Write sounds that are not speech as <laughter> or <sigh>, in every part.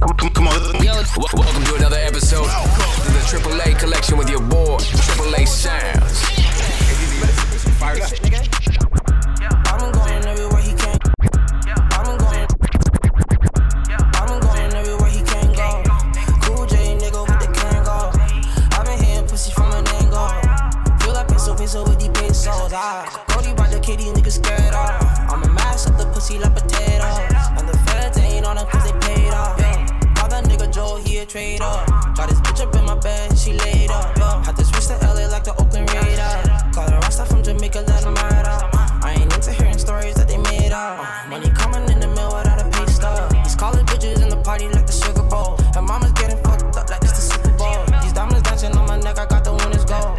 Come on. Yo, welcome to another episode of the AAA collection with your boy, AAA Sounds. I'm going everywhere he can. I'm going. I'm going everywhere he can go. Cool J nigga with the. I've been hitting pussy from angle. Feel like with. I Joe, up. Got this bitch up in my bed, she laid up. Yeah. Had this wrist to LA like the Oakland Raiders. Call her Rasta from Jamaica, let him ride out. I ain't into hearing stories that they made up. Money coming in the mail without a pay stub. These college bitches in the party like the Sugar Bowl. And mama's getting fucked up like it's the Super Bowl. These diamonds dancing on my neck, I got the winners gold.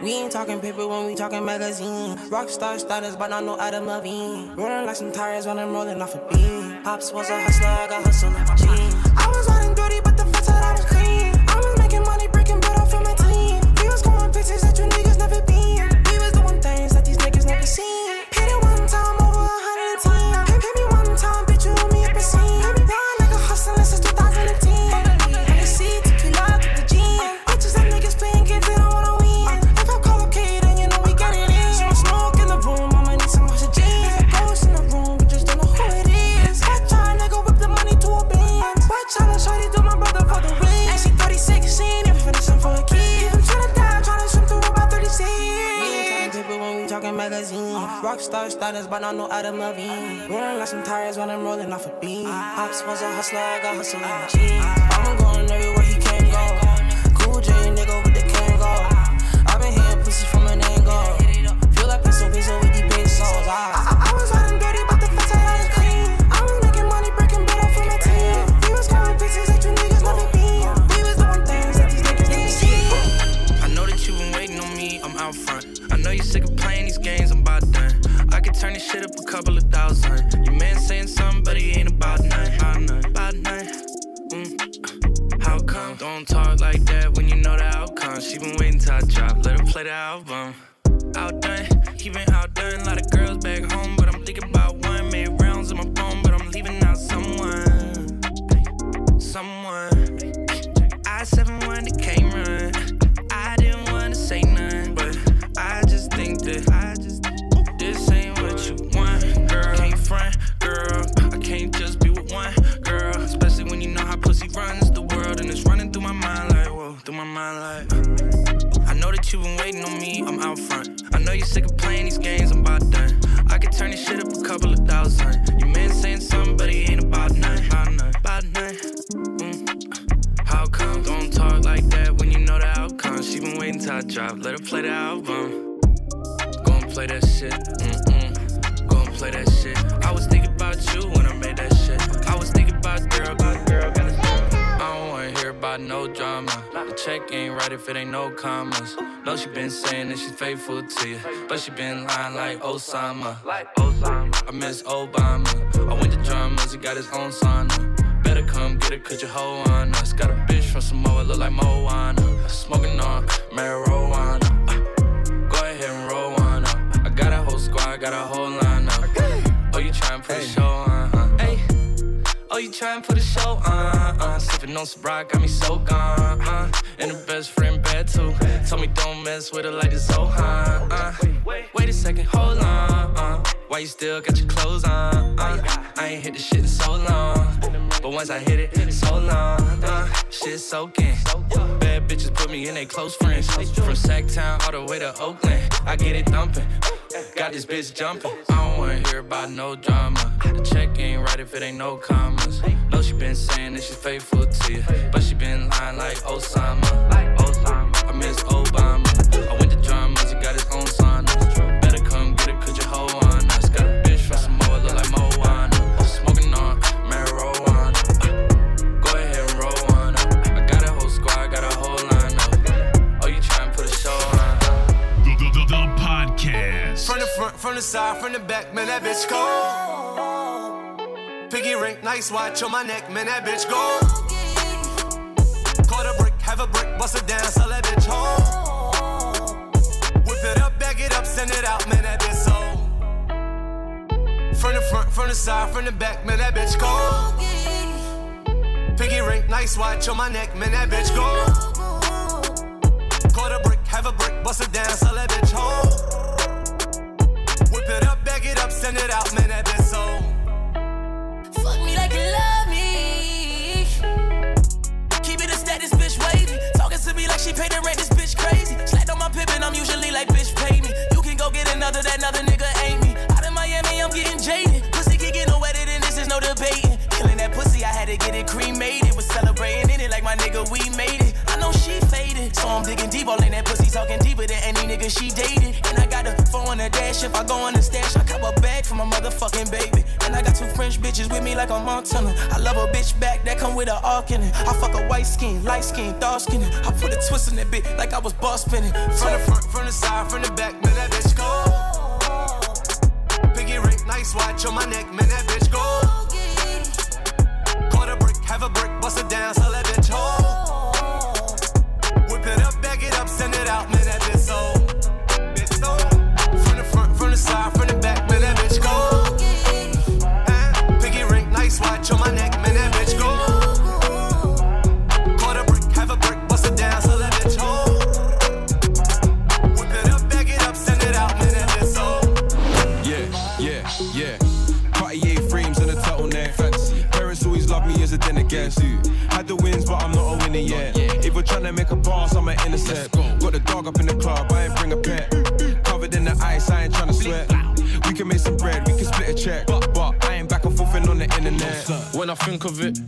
We ain't talking paper when we talking magazine. Rockstar status, but not no Adam Levine. Rolling like some tires when I'm rolling off a beam. Pops was a hustler, I got hustle in my Rockstar status, but not no Adam Levine. Rolling like some tires when I'm rolling off a beam. Pops was a hustler, I got hustle in my jeans. I'm going everywhere he can go. Cool J nigga with the can go. I've been hitting pussy from an angle. Feel like peso peso with these pesos. I, ah. I, I was riding couple of thousand. Your man saying something, but he ain't about none. About none. About none. Mm. How come? Don't talk like that when you know the outcome. She been waiting till I drop, let her play the album. Outdone, he been outdone. lot of girls back home, but I'm thinking about one. Made rounds in my phone, but I'm leaving out someone. Someone. I 7-1 check ain't right if it ain't no commas. No, she been saying that she's faithful to you, but she been lying like Osama. I miss Obama. I went to drummers, he got his own sauna. Better come get it, cause your hoe on us. Got a bitch from Samoa, look like Moana. Smoking on marijuana. Uh, Go ahead and roll one up. I got a whole squad, got a whole lineup. Oh, you tryna put a show you tryna put a show on? Uh, sipping on Ciroc, got me so gone. Uh, and the best friend bad too. Told me don't mess with her like the Zohan. Uh, wait a second, hold on. Uh, why you still got your clothes on? Uh, I ain't hit the shit in so long. But once I hit it, it's so long. Uh, shit soaking. Bad bitches put me in they close friends. From Sacktown all the way to Oakland. I get it thumping. Got this bitch jumping. I don't wanna hear about no drama. The check ain't right if it ain't no commas. No, she been saying that she's faithful to you, but she been lying like Osama. I miss Obama. I went to drummers, From the side, from the back, man, that bitch go. Piggy ring, nice watch on my neck, man, that bitch go. Caught a brick, have a brick, bust it down, sell that bitch home. Whip it up, bag it up, send it out, man, that bitch so. From the front, from the side, from the back, man, that bitch go. Piggy ring. nice watch on my neck, man, that bitch go. Caught a brick, have a brick, bust it down, sell that bitch home. Send it out, man, that bitch so. Fuck me like you love me. Keep it a status, bitch wavy. Talking to me like she paid the rent, this bitch crazy. Slapped on my pippin', I'm usually like, bitch, pay me. You can go get another, that another nigga ain't me. Out in Miami, I'm getting jaded. Pussy can get no wetter than this, is no debating. Killing that pussy, I had to get it cremated. Was celebrating in it like my nigga, we made it. I know she faded, so I'm digging deep, all in that pussy, talking deeper than any nigga she dated. And I got a phone on the dash, if I go on the stash, I cop a bag for my motherfucking baby. And I got two French bitches with me like I'm Montana. I love a bitch back that come with a arc in it. I fuck a white skin, light skin, dark skin. I put a twist in that bit like I was boss spinning. From the front, from the side, from the back, man, that bitch go. Piggy ring, nice watch on my neck, man, that bitch go. Caught a brick, have a brick, bust it down, sell that bitch If we're trying to make a pass, I'm an intercept. Got the dog up in the club, I ain't bring a pet. Covered in the ice, I ain't trying to sweat. We can make some bread, we can split a check. But, but I ain't back and forth on the internet. When I think of it,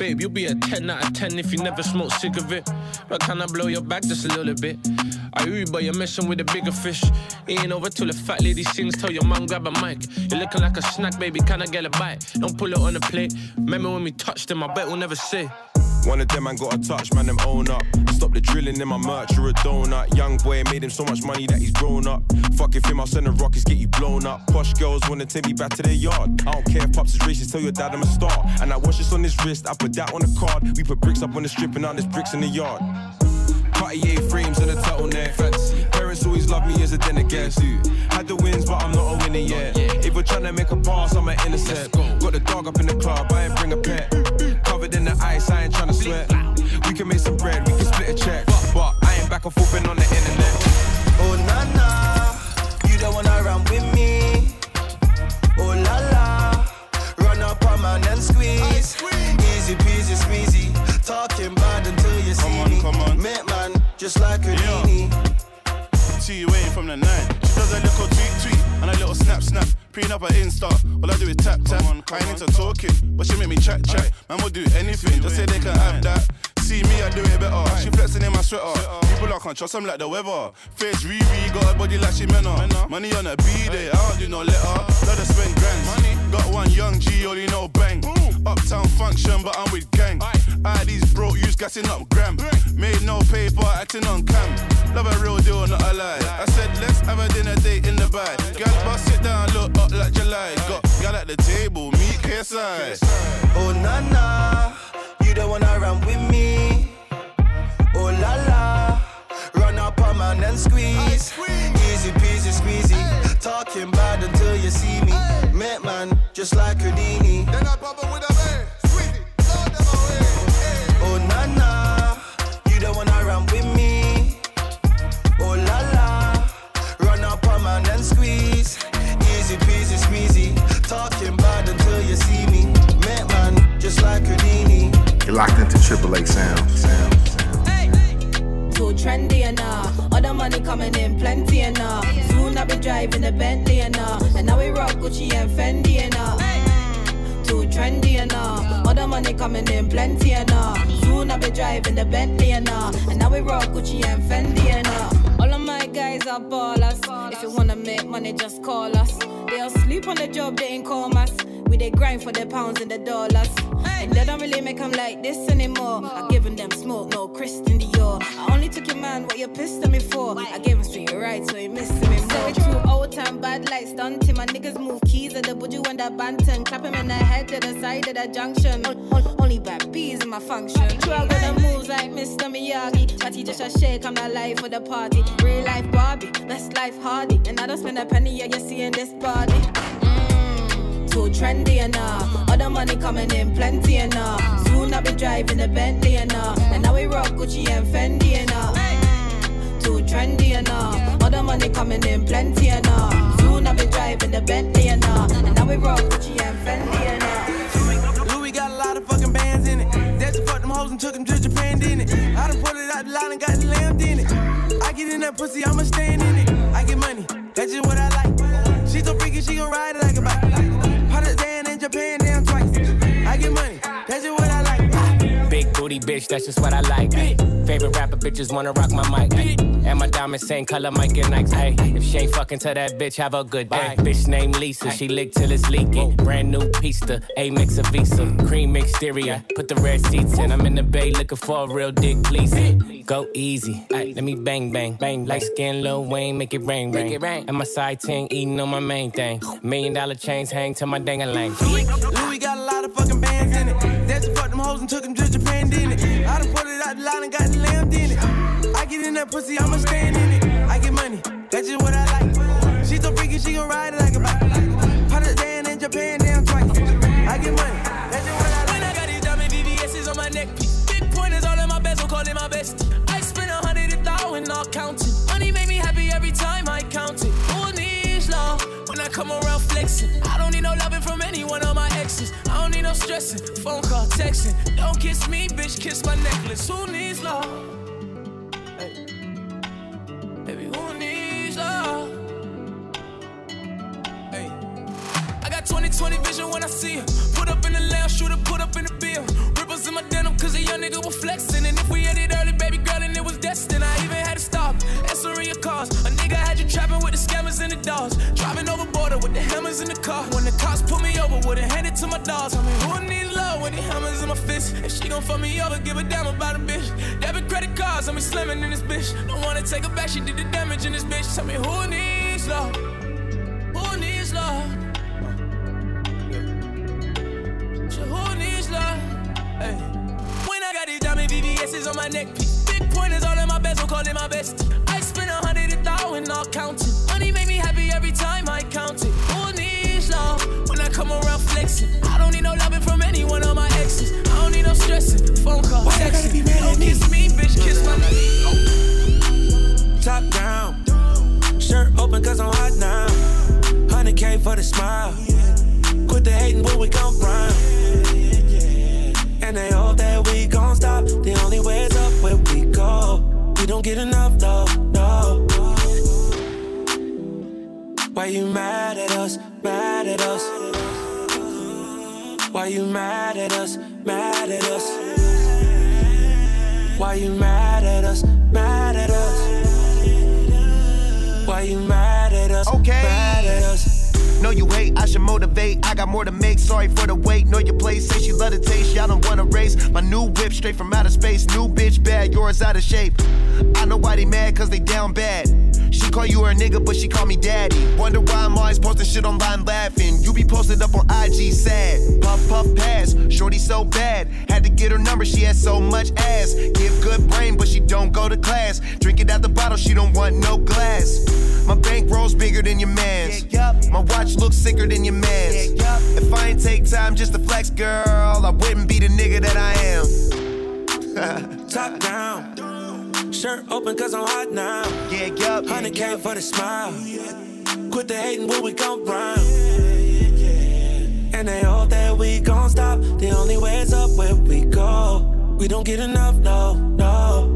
babe, you'll be a 10 out of 10 if you never smoke sick of it. But can I blow your back just a little bit? I Uber, you're messing with a bigger fish. Ain't over till the fat lady sings. Tell your mom grab a mic. You're looking like a snack, baby. Can I get a bite? Don't pull it on the plate. Remember when we touched them? I bet we'll never say. One of them man got a touch, man, them own up. Stop the drilling in my merch, you're a donut. Young boy made him so much money that he's grown up. Fuck if him, I'll send the rockets, get you blown up. Posh girls wanna take me back to their yard. I don't care if pops is racist, tell your dad I'm a star. And I watch this on his wrist, I put that on the card. We put bricks up on the strip and now there's bricks in the yard. Cartier frames and a turtleneck. Fancy. Parents always love me as a dinner guest. Had the wins, but I'm not a winner yet. If we're trying to make a pass, I'm an intercept. Got the dog up in the club, I ain't bring a pet. Can't trust them like the weather. Face Riri, got a body like she menna. Money on a B day, I don't do no letter. Let her spend grand. Money. Got one young G, only know bang. Uptown function, but I'm with gang. I these broke use gassing up gram. Made no paper, acting on cam. Love a real deal, not a lie. I said, let's have a dinner date in the bag. Gal, bust sit down, look up like July. Got gal at the table, meet KSI. Oh na na, you don't wanna run with me. Oh la la, run up on man and squeeze. Easy peasy squeezy, talking bad until you see me. Make man just like Houdini. Then I bubble with a bear. Sweetie, blow them away. Oh na na, you don't wanna run with me. Oh la la, run up on man and squeeze. Easy peasy squeezy, talking bad until you see me. Make man just like Houdini. You're locked into Triple A sound. sound, sound. Trendy and uh, other money coming in plenty and uh. Soon I'll be driving a Bentley and uh, and now we rock Gucci and Fendi and uh. Too trendy and uh, other money coming in plenty and uh. Soon I'll be driving the Bentley and uh, and now we rock Gucci and Fendi and uh. All of my guys are ballers. If you wanna make money, just call us. They'll sleep on the job, they ain't call us. We they grind for the pounds and the dollars. And they don't really make them like this anymore. I given them smoke, no Christian Dior. I only took your man what you pissed at me for. I gave him straight right, so he missed me more. It true, old time bad like stunting. My niggas move keys at the buju and the banton. Clap him in the head to the side of the junction. On- on- Only bad bees in my function. True, I got the moves like Mr. Miyagi. But he just a shake, I'm not live for the party. Real life Barbie, best life Hardy. And I don't spend a penny, yeah, you're seeing this body. Mm, too trendy. All the money coming in plenty and uh. Soon I'll be driving a Bentley and uh. And now we rock Gucci and Fendi and uh. Too trendy. All the money coming in plenty and uh. Soon I'll be driving the Bentley and uh. And now we rock Gucci and Fendi and it. Fucked them hoes and took them to Japan, didn't it? I done pulled it out the line and got the lamb in it. I get in that pussy, I'ma stand in it. I get money, that's just what I like. She so freaky, she gon' ride it like a bike. Put it down in Japan, down twice. I get money, that's just what booty bitch, that's just what I like. Ay. Favorite rapper bitches wanna rock my mic. Ay. And my diamonds same color, Mike and Nikes. Hey, if she ain't fucking to that bitch, have a good day. Bitch named Lisa, she lick till it's leaking. Brand new pista, A mix of Visa, cream exterior. Put the red seats in. I'm in the bay looking for a real dick, please. Go easy, let me bang bang bang. Light skin, Lil Wayne, make it rain rain. And my side ting eating on my main thing. Million dollar chains hang to my dang a lang. Louis got a lot of fucking bands in it. That's fucked them hoes and took them that pussy, I'ma stand in it. I get money, that's just what I like. She so freaky, she gon' ride it like a bike. It down in Japan, down twice. I get money, that's just what I like. When I got these diamond VVS's on my neck. Big pointers all in my bezel, call it my bestie. I spend a hundred a thousand, not counting. Money make me happy every time I count it. Who needs love when I come around flexing? I don't need no loving from any one of my exes. I don't need no stressing, phone call, texting. Don't kiss me, bitch, kiss my necklace. Who needs love? Baby? Uh. Hey. I got 2020 vision when I see her. Put up in the lounge, shooter, put up in the bill. Ripples in my denim, cause a young nigga was flexing. And if we had it early, Answering your calls. A nigga had you trapping with the scammers and the dogs. Driving over border with the hammers in the car. When the cops pull me over, would've handed to my dogs. I mean, who needs love with the hammers in my fist? If she gon' fuck me over, give a damn about a bitch. Debit credit cards, I'm slamming in this bitch. Don't wanna take her back, she did the damage in this bitch. Tell me who needs love? Who needs love? So who needs love? Hey. When I got these diamond VVS's on my neck piece. Big pointers all in my bezel, call it my bestie. I spend a hundred a thousand, not counting. Money make me happy every time I count it. Who needs love when I come around flexing? I don't need no loving from any one of my exes. I don't need no stressing. Phone call, texting. Don't kiss me, bitch, kiss my neck. Top down, shirt open cause I'm hot now. 100k for the smile. Quit the hating when we come round. And they hope that get enough, no, no. Why you mad at us, mad at us? Why you mad at us, mad at us? Why you mad at us, mad at us? Why you mad at us, Okay. mad at us? Know you hate, I should motivate. I got more to make, sorry for the wait. Know your place, say she love the taste, y'all don't wanna race. My new whip straight from outer space, new bitch bad, yours out of shape. I know why they mad, cause they down bad. She call you her nigga, but she call me daddy. Wonder why I'm always posting shit online laughing. You be posted up on IG sad. Puff, puff, pass. Shorty so bad. Had to get her number, she has so much ass. Give good brain, but she don't go to class. Drink it out the bottle, she don't want no glass. My bank rolls bigger than your man's. My watch looks sicker than your man's. If I ain't take time just to flex, girl, I wouldn't be the nigga that I am. <laughs> Top down. Shirt open cause I'm hot now. Yeah, yup. 100k for the smile. Quit the hating when we come round. And they hope that we gon' stop. The only way's up where we go. We don't get enough, no, no.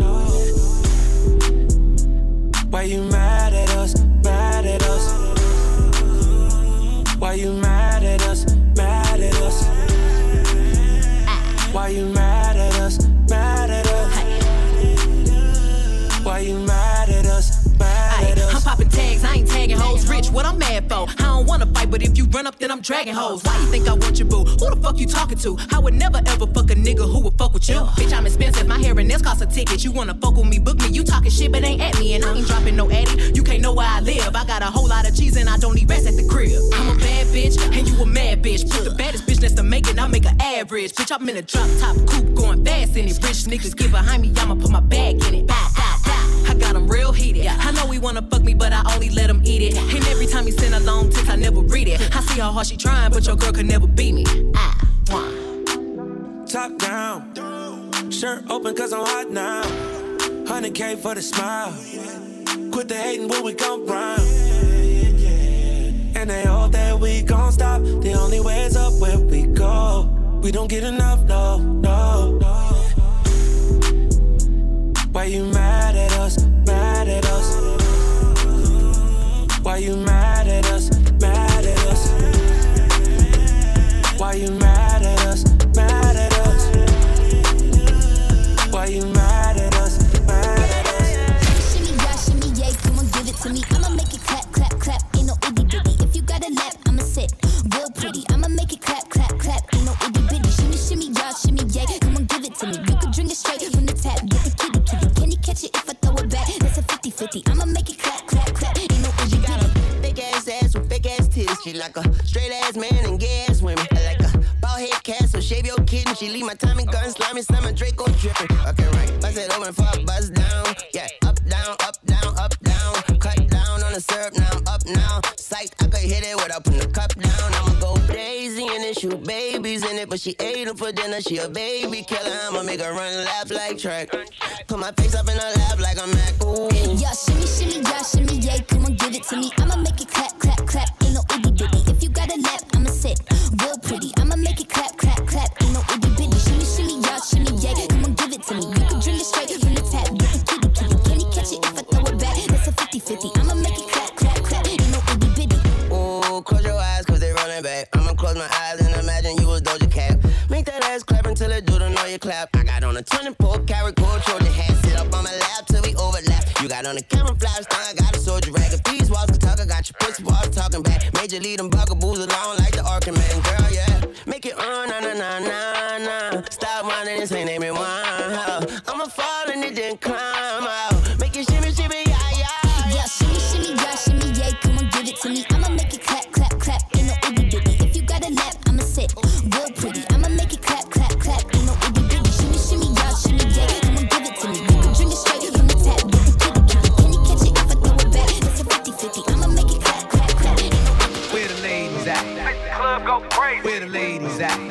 Why you mad at Why you mad what I'm mad for? I don't wanna fight, but if you run up, then I'm dragging hoes. Why you think I want your boo? Who the fuck you talking to? I would never ever fuck a nigga who would fuck with you. Bitch, I'm expensive, my hair and nails cost a ticket. You wanna fuck with me, book me. You talking shit, but ain't at me, and I ain't dropping no addy. You can't know where I live. I got a whole lot of cheese, and I don't need rest at the crib. I'm a bad bitch, and you a mad bitch. Put the baddest bitch that's to make it, I make an average. Bitch, I'm in a drop top coupe going fast in it. Rich niggas get behind me, I'ma put my bag in it. Bah, bah, I got him real heated. I know he wanna fuck me, but I only let him eat it. And every time he send a long text, I never read it. I see how hard she trying, but your girl could never beat me. I want. Top down, shirt open cause I'm hot now. 100k for the smile. Quit the hating where we come from? And they hope that we gon' stop. The only way is up where we go. We don't get enough, no, no. Why you mad? slamming, gun slamming, slamming, Draco dripping. Okay, right, bust it open for a buzz down. Yeah, up, down, up, down, up, down. Cut down on the syrup, now I'm up now. Psyched, I could hit it without putting the cup down. I'ma go crazy in it, shoot babies in it, but she ate them for dinner. She a baby killer, I'ma make her run laugh like track. Put my face up in her lap like a Mac, ooh.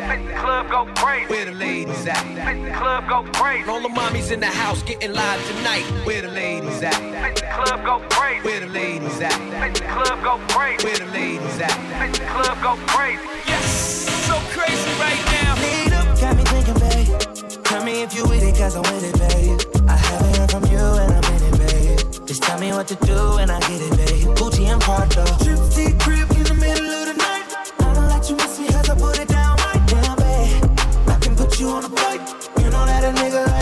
Club go crazy. Where the ladies at? Club go crazy. All the mommies in the house getting live tonight. Where the ladies at? Club go crazy. Where the ladies at? Club go crazy. Where the ladies at? Club go crazy. Yes, so crazy right now. Lead up, got me thinking, babe. Tell me if you with it, cause I'm with it, babe. I haven't heard from you and I'm in it, babe. Just tell me what to do and I get it, babe. Gucci and Prada. Trip, deep, crib in the middle. you on a bike. You know that a nigga like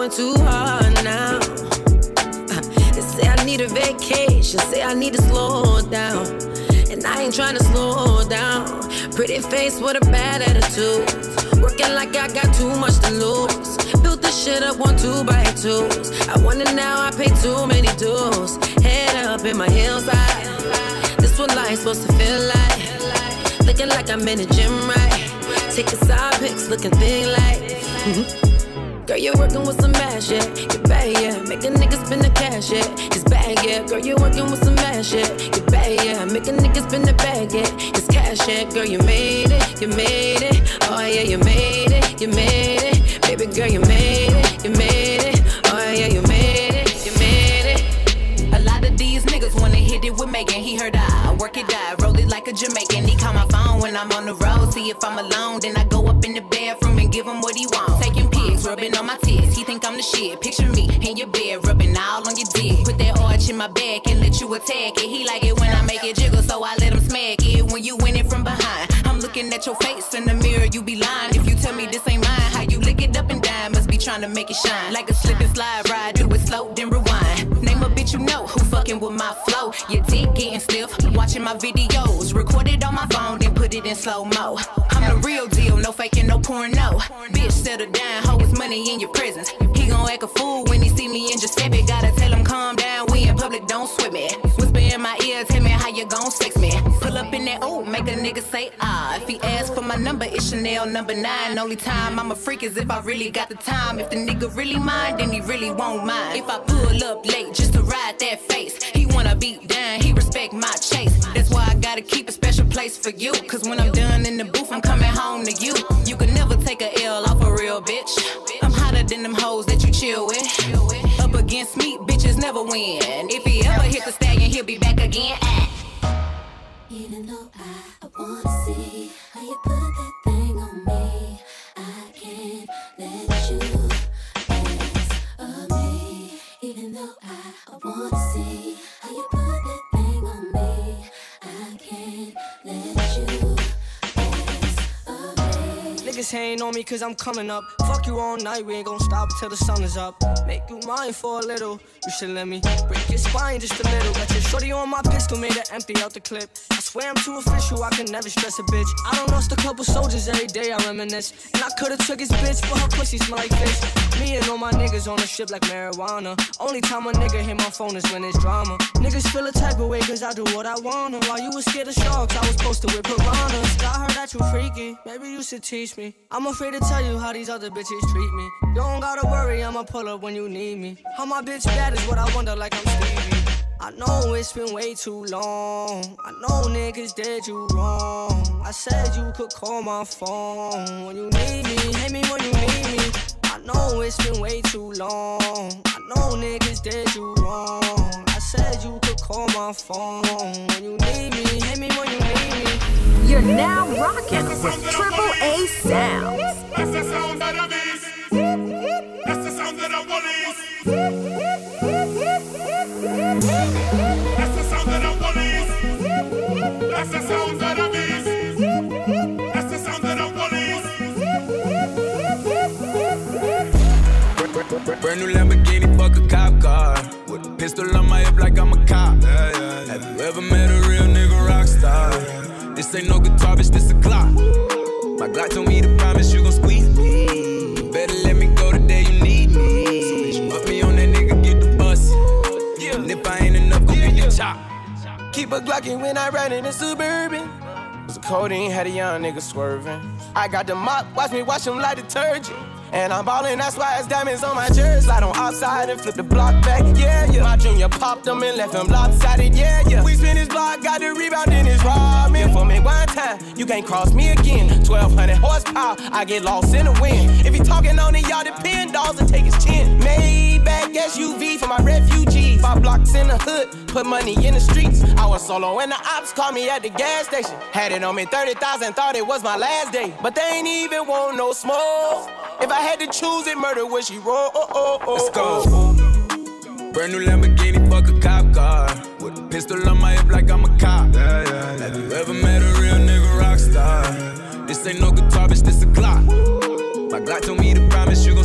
going too hard now. Uh, they say I need a vacation, say I need to slow down. And I ain't trying to slow down. Pretty face with a bad attitude. Working like I got too much to lose. Built this shit up one, two by twos. I wonder now I pay too many dues. Head up in my heels high. This what life's supposed to feel like. Looking like I'm in the gym, right? Taking side pics, looking thin like. Mm-hmm. Girl, you're working with some ass, yeah. You're bad, yeah. Make a nigga spend the cash, yeah. It's bad, yeah. Girl, you're working with some ass, yeah. You're bad, yeah. Make a nigga spend the bag, yeah. It's cash, yeah. Girl, you made it, you made it. Oh, yeah, you made it, you made it. Baby girl, you made it, you made it. Oh, yeah, you made it, you made it. A lot of these niggas wanna hit it with Megan. He heard I work it out, roll it like a Jamaican. He call my phone when I'm on the road. See if I'm alone, then I go up in the bathroom and give him what he wants. Rubbing on my tits. He think I'm the shit. Picture me in your bed, rubbing all on your dick. Put that arch in my back and let you attack it. He like it when I make it jiggle, so I let him smack it. When you win it from behind, I'm looking at your face in the mirror. You be lying if you tell me this ain't mine. How you lick it up and down? Must be trying to make it shine like a slip and slide ride. Do it slow, then rewind. Name a bitch you know who fucking with my flow. Your dick getting stiff, watching my videos. Record it on my phone, then put it in slow mo. I'm the real deal, no faking, no porno. Bitch, settle down, his money in your presence. He gon' act a fool when he see me in Giuseppe. Gotta tell him calm down, we in public, don't sweat me. Whisper in my ear, tell me how you gon' sex me. Pull up in that ooh, make a nigga say ah. If he asks for my number, it's Chanel number nine. Only time I'm a freak is if I really got the time. If the nigga really mind, then he really won't mind. If I pull up late just to ride that face, he wanna beat down, he respect my chase. That's why I gotta keep a special place for you. Cause when I'm done in the booth, I'm coming home to you. You can never take a L off a real bitch. Than them hoes that you chill with. Up against me, bitches never win. If he ever hit the stallion, he'll be back again. Niggas hating on me cause I'm coming up. Fuck you all night, we ain't gon' stop till the sun is up. Make you mine for a little. You should let me break your spine just a little. Got your shorty on my pistol, made her empty out the clip. I swear I'm too official, I can never stress a bitch. I don't lost a couple soldiers every day, I reminisce. And I could've took his bitch, but her pussy smell like fish. Me and all my niggas on the ship like marijuana. Only time a nigga hit my phone is when it's drama. Niggas feel a type of way cause I do what I want. And while you was scared of sharks, I was posted with piranhas. I heard that you freaky, maybe you should teach me. I'm afraid to tell you how these other bitches treat me. Don't gotta worry, I'ma pull up when you need me. How my bitch bad is what I wonder, like I'm Stevie. I know it's been way too long. I know niggas did you wrong. I said you could call my phone when you need me. Hit me when you need me. I know it's been way too long. I know niggas did you wrong. I said you could call my phone when you need me. Hit me when you need me. You're now rocking with Triple A Sounds. That's the sound of the beast. That's the sound of the police. That's the sound of the police. That's the sound of the beast. That's the sound of the police. Brand new Lamborghini, fuck a cop car. With a pistol on my hip like I'm a cop. Have you ever met a real nigga rock star? This ain't no guitar, bitch, this a clock. My Glock told me to promise you gon' squeeze me. You better let me go the day you need me. So bitch, put me on that nigga, get the bus. And if I ain't enough, go get the chop. Keep a Glockin' when I ride in the Suburban. Was a codeine, had a young nigga swerving. I got the mop, watch me wash him like detergent. And I'm ballin', that's why it's diamonds on my jersey. Slide on outside and flip the block back, yeah, yeah. My junior popped him and left him lopsided, yeah, yeah. We spin his block, got the rebound, you can't cross me again. 1200 horsepower. I get lost in the wind. If he talking on it, y'all depend, dolls and take his chin. Maybach SUV for my refugees. Five blocks in the hood, put money in the streets. I was solo when the ops called me at the gas station. Had it on me 30,000, thought it was my last day. But they ain't even want no smoke. If I had to choose it, murder would she roll? Oh, oh, oh, Let's go. Brand new Lamborghini, fuck a cop car. Pistol on my hip like I'm a cop. Yeah, yeah, yeah. Have you ever met a real nigga rock star? This ain't no guitar, bitch, this a clock. My Glock told me to promise you gon'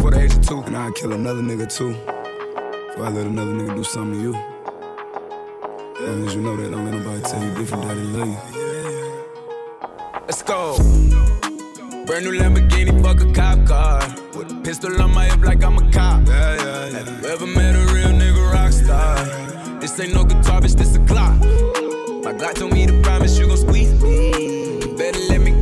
before the age of two. And I'd kill another nigga too. Before I let another nigga do something to you. As long as you know that, don't let nobody tell you different, daddy love you. Let's go. Brand new Lamborghini, fuck a cop car. With a pistol on my hip like I'm a cop. Yeah, yeah, yeah. Have you ever met a real nigga rock star? This ain't no guitar, bitch, this a clock. My Glock told me to promise you gon' squeeze me. You better let me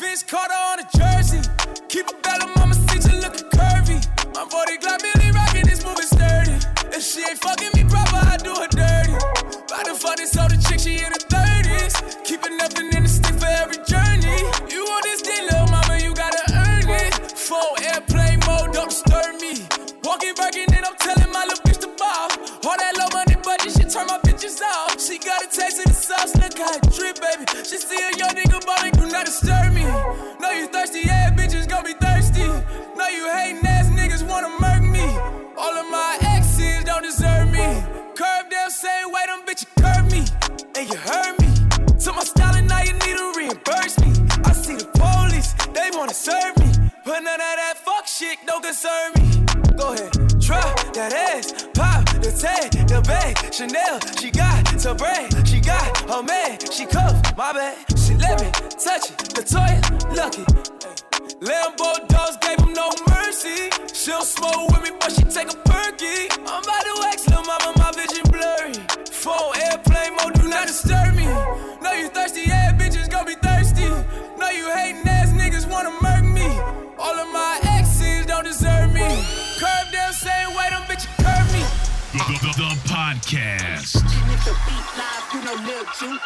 Vince Carter on a jersey. Keep a bell on mama seat, you looking curvy. I'm 40 Glock Billy rockin', this movie sturdy. If she ain't fucking me proper, I do her dirty. About the this older chick, she in her 30s. Keeping nothing in the stick for every journey. You want this thing, little mama, you gotta earn it. Full airplane mode, don't disturb me. Walking Birkin, and I'm telling my little bitch to bob. All that low money budget, she turn my bitches off. She got a taste of the sauce, look how it drip, baby. She see do not disturb me. Know you thirsty, yeah, bitches gon' be thirsty. Know you hating ass niggas wanna murk me. All of my exes don't deserve me. Curve them same way them bitches curve me. And you heard me. To my style and now you need to reimburse me. I see the police, they wanna serve me. But none of that fuck shit don't concern me. Go ahead, try that ass, pop the tag, the bag, Chanel. She got to brag, she got her man, she cuff my bag. Let touch it, the toilet, lucky. Lambo dogs gave him no mercy. She'll smoke with me, but she take a perky. I'm about to wax little mama, my vision blurry. Full airplane mode, do not disturb me. Know you thirsty, yeah, bitches gon' be thirsty. Know you hating ass niggas wanna murk me. All of my exes don't deserve me. The, podcast.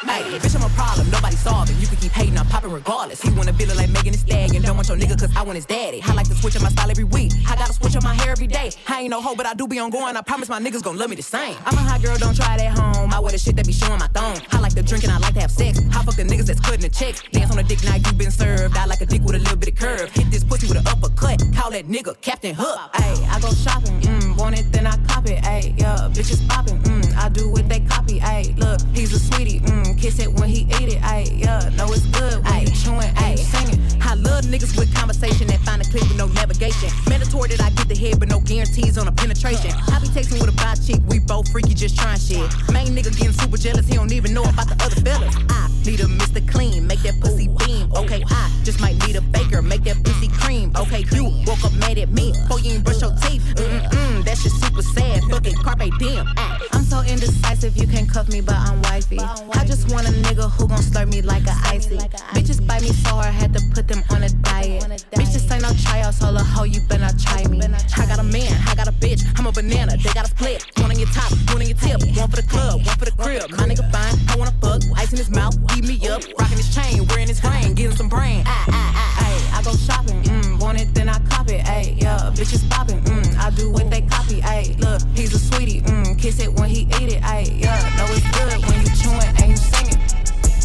Hey, bitch, I'm a problem, nobody solving. You can keep hating, I'm popping regardless. He wanna it like Megan Thee Stallion. Don't want your nigga, cause I want his daddy. I like to switch up my style every week. I gotta switch up my hair every day. I ain't no hoe, but I do be on going. I promise my niggas gon' love me the same. I'm a hot girl, don't try it at home. I wear the shit that be showing my thong. I like to drink and I like to have sex. I fuck the niggas that's cutting the check. Dance on a dick, now you been served. I like a dick with a little bit of curve. Hit this pussy with an uppercut. Call that nigga Captain Hook. Hey, I go shopping, mm, want it, then I cop it. Ayy, yeah, bitches popping, mm, I do what they copy. Ayy, look, he's a sweetie, mm, kiss it when he eat it. Ayy, yeah, know it's good when you chewing, ayy, singing. I love niggas with conversation that find a clip with no navigation. Mandatory that I get the head, but no guarantees on a penetration. I be texting with a bi chick, we both freaky, just trying shit. Main nigga getting super jealous, he don't even know about the other fellas. I need a Mr. Clean, make that pussy beam. Okay, I just might need a baker, make that pussy cream. Okay, you woke up mad at me, before you ain't brush your teeth. Mm-mm-mm, that shit super sad, fucking carpe diem. Ah. I'm so indecisive, you can cuff me, but I'm wifey. I just want a nigga who gon' slurp me like a icy. Bitches bite me so hard, had to put them on a diet. Bitch, this ain't no tryouts, hold a hoe, you better not try me. I got a man, I got a bitch, I'm a banana, they got a split. One on your top, one on your tip, one for the club, one for the crib. My nigga fine, I wanna fuck, ice in his mouth, eat me up, rocking his chain, wearing his ring, getting some brain. Ah, ah, ah, ayy, I go shopping, mm, want it, then I cop it, ayy, yeah, bitches popping, mm, I do what they copy, ayy, look, he's a sweetie, mm, Mm, kiss it when he eat it. I yeah, know it's good when you chewing, ain't you singing.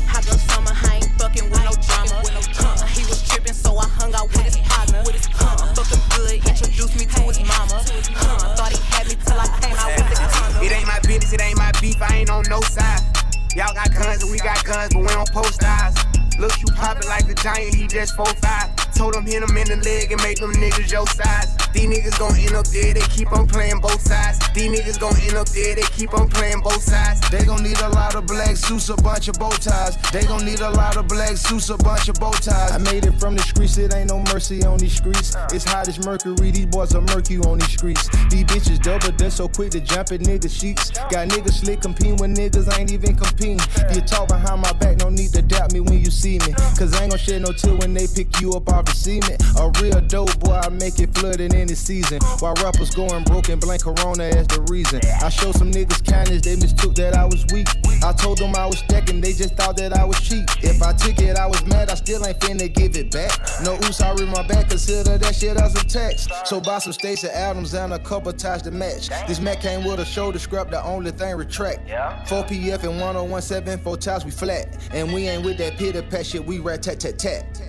Hot girl summer, I ain't fucking with no drama. Uh, he was tripping, so I hung out with his partner. Uh-uh, uh, fucking good, introduced me to his mama. Uh, thought he had me till I came out with the condom. It ain't my business, it ain't my beef. I ain't on no side. Y'all got guns and we got guns, but we don't post eyes. Look, you poppin' like a giant, he just 4'5. Told him hit him in the leg and make them niggas your size. These niggas gon' end up dead, they keep on playing both sides. These niggas gon' end up dead, they keep on playing both sides. They gon' need a lot of black suits, a bunch of bow ties. They gon' need a lot of black suits, a bunch of bow ties. I made it from the streets, it ain't no mercy on these streets. It's hot as mercury, these boys are murky on these streets. These bitches double, they're so quick to jump at niggas' sheets. Got niggas slick competing when niggas I ain't even competing. You talk behind my back, no need to doubt me when you see me. Cause I ain't gon' shed no tear when they pick you up off the cement. A real dope boy, I make it flooded in the season. While rappers going broke and blame Corona as the reason. I showed some niggas kindness, they mistook that I was weak. I told them I was stacking, they just thought that I was cheap. If I took it, I was mad, I still ain't finna give it back. No oops, I read my back, consider that shit as a text. So buy some Stacy Adams and a couple ties to match. This Mac came with a shoulder scrap, the only thing retract. 4 PF and 1017, four times we flat. And we ain't with that pitter pat shit, we rat tat tat tat.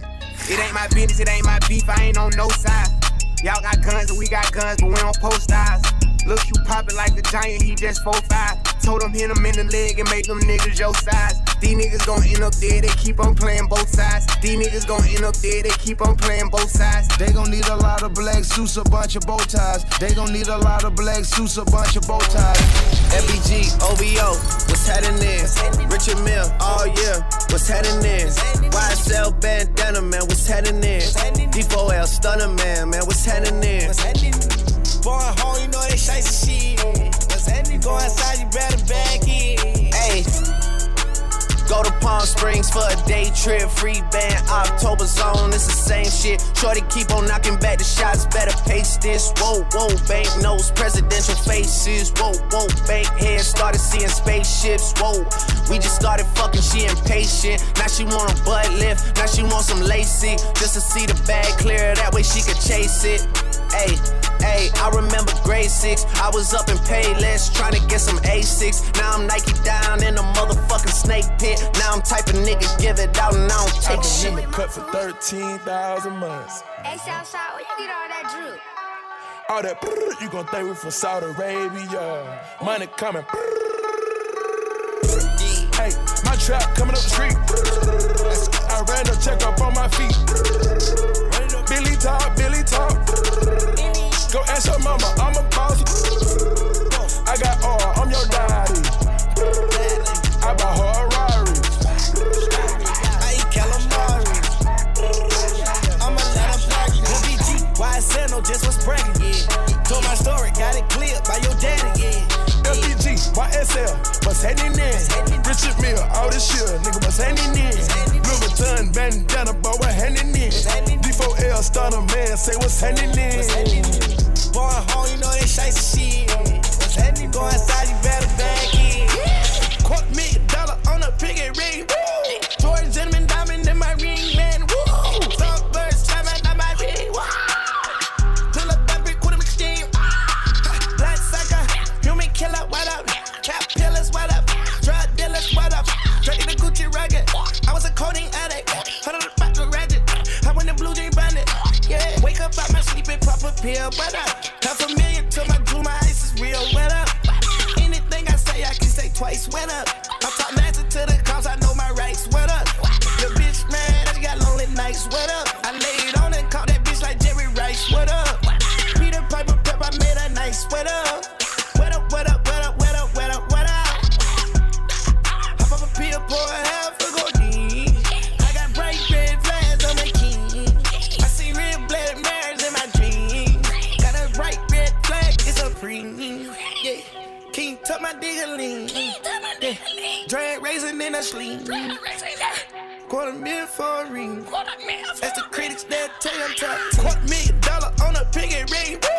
It ain't my business, it ain't my beef, I ain't on no side. Y'all got guns and we got guns, but we don't post eyes. Look, you poppin' like a giant, he just 4'5. Told him hit him in the leg and make them niggas your size. These niggas gon' end up dead, they keep on playing both sides. These niggas gon' end up dead, they keep on playing both sides. They gon' need a lot of black suits, a bunch of bow ties. They gon' need a lot of black suits, a bunch of bow ties. FBG, OVO, what's happening? Richard Mille, all year, what's happening? YSL bandana, man, what's happening? D4L stunner, man, man, what's happening? Born home, you know they shiesty shit. What's happening? Go outside, you better back in. Go to Palm Springs for a day trip, free band, October zone, it's the same shit. Shorty keep on knocking back the shots, better pace this. Whoa, whoa, bank notes, presidential faces. Whoa, whoa, bank head started seeing spaceships. Whoa, we just started fucking, she impatient. Now she want a butt lift, now she want some lacy, just to see the bag clear, that way she could chase it. Hey, hey, I remember grade six. I was up in Payless trying to get some A6. Now I'm Nike down in a motherfucking snake pit. Now I'm type of nigga give it out and I don't take shit. cut for 13,000 months. Hey, Southside, where you get all that drip? All that brrr, you gon' think we from Saudi Arabia. Money coming. Hey, my trap coming up the street. I ran a check up on my feet. Billy talk, Billy talk. Go ask your mama, I'm a boss. I got all, I'm your daddy. YSL, just was bragging, yeah. Told my story, got it cleared by your daddy, yeah. LPG, YSL, what's happening in? Richard Mille, all this shit, nigga, what's happening in? Louis Vuitton, bandana, boy, what happening in? D4L, starter man, say what's happening in? Born home, you know they shiesty shit. What's happening? Go outside, you better back in. Quarter million dollar on a piggy ring. Jordan Gentleman diamond in my ring, pop what up? Half a million to my jewel, my ice is real, what up? Anything I say, I can say twice, what up? I talk master to the cops, I know my rights, what up? Your bitch mad, she got lonely nights, what up? I laid on and caught that bitch like Jerry Rice, what up? Peter Piper Pep, I made a nice, what up? That's the critics that tell you I'm tough. Quarter million dollar on a piggy ring.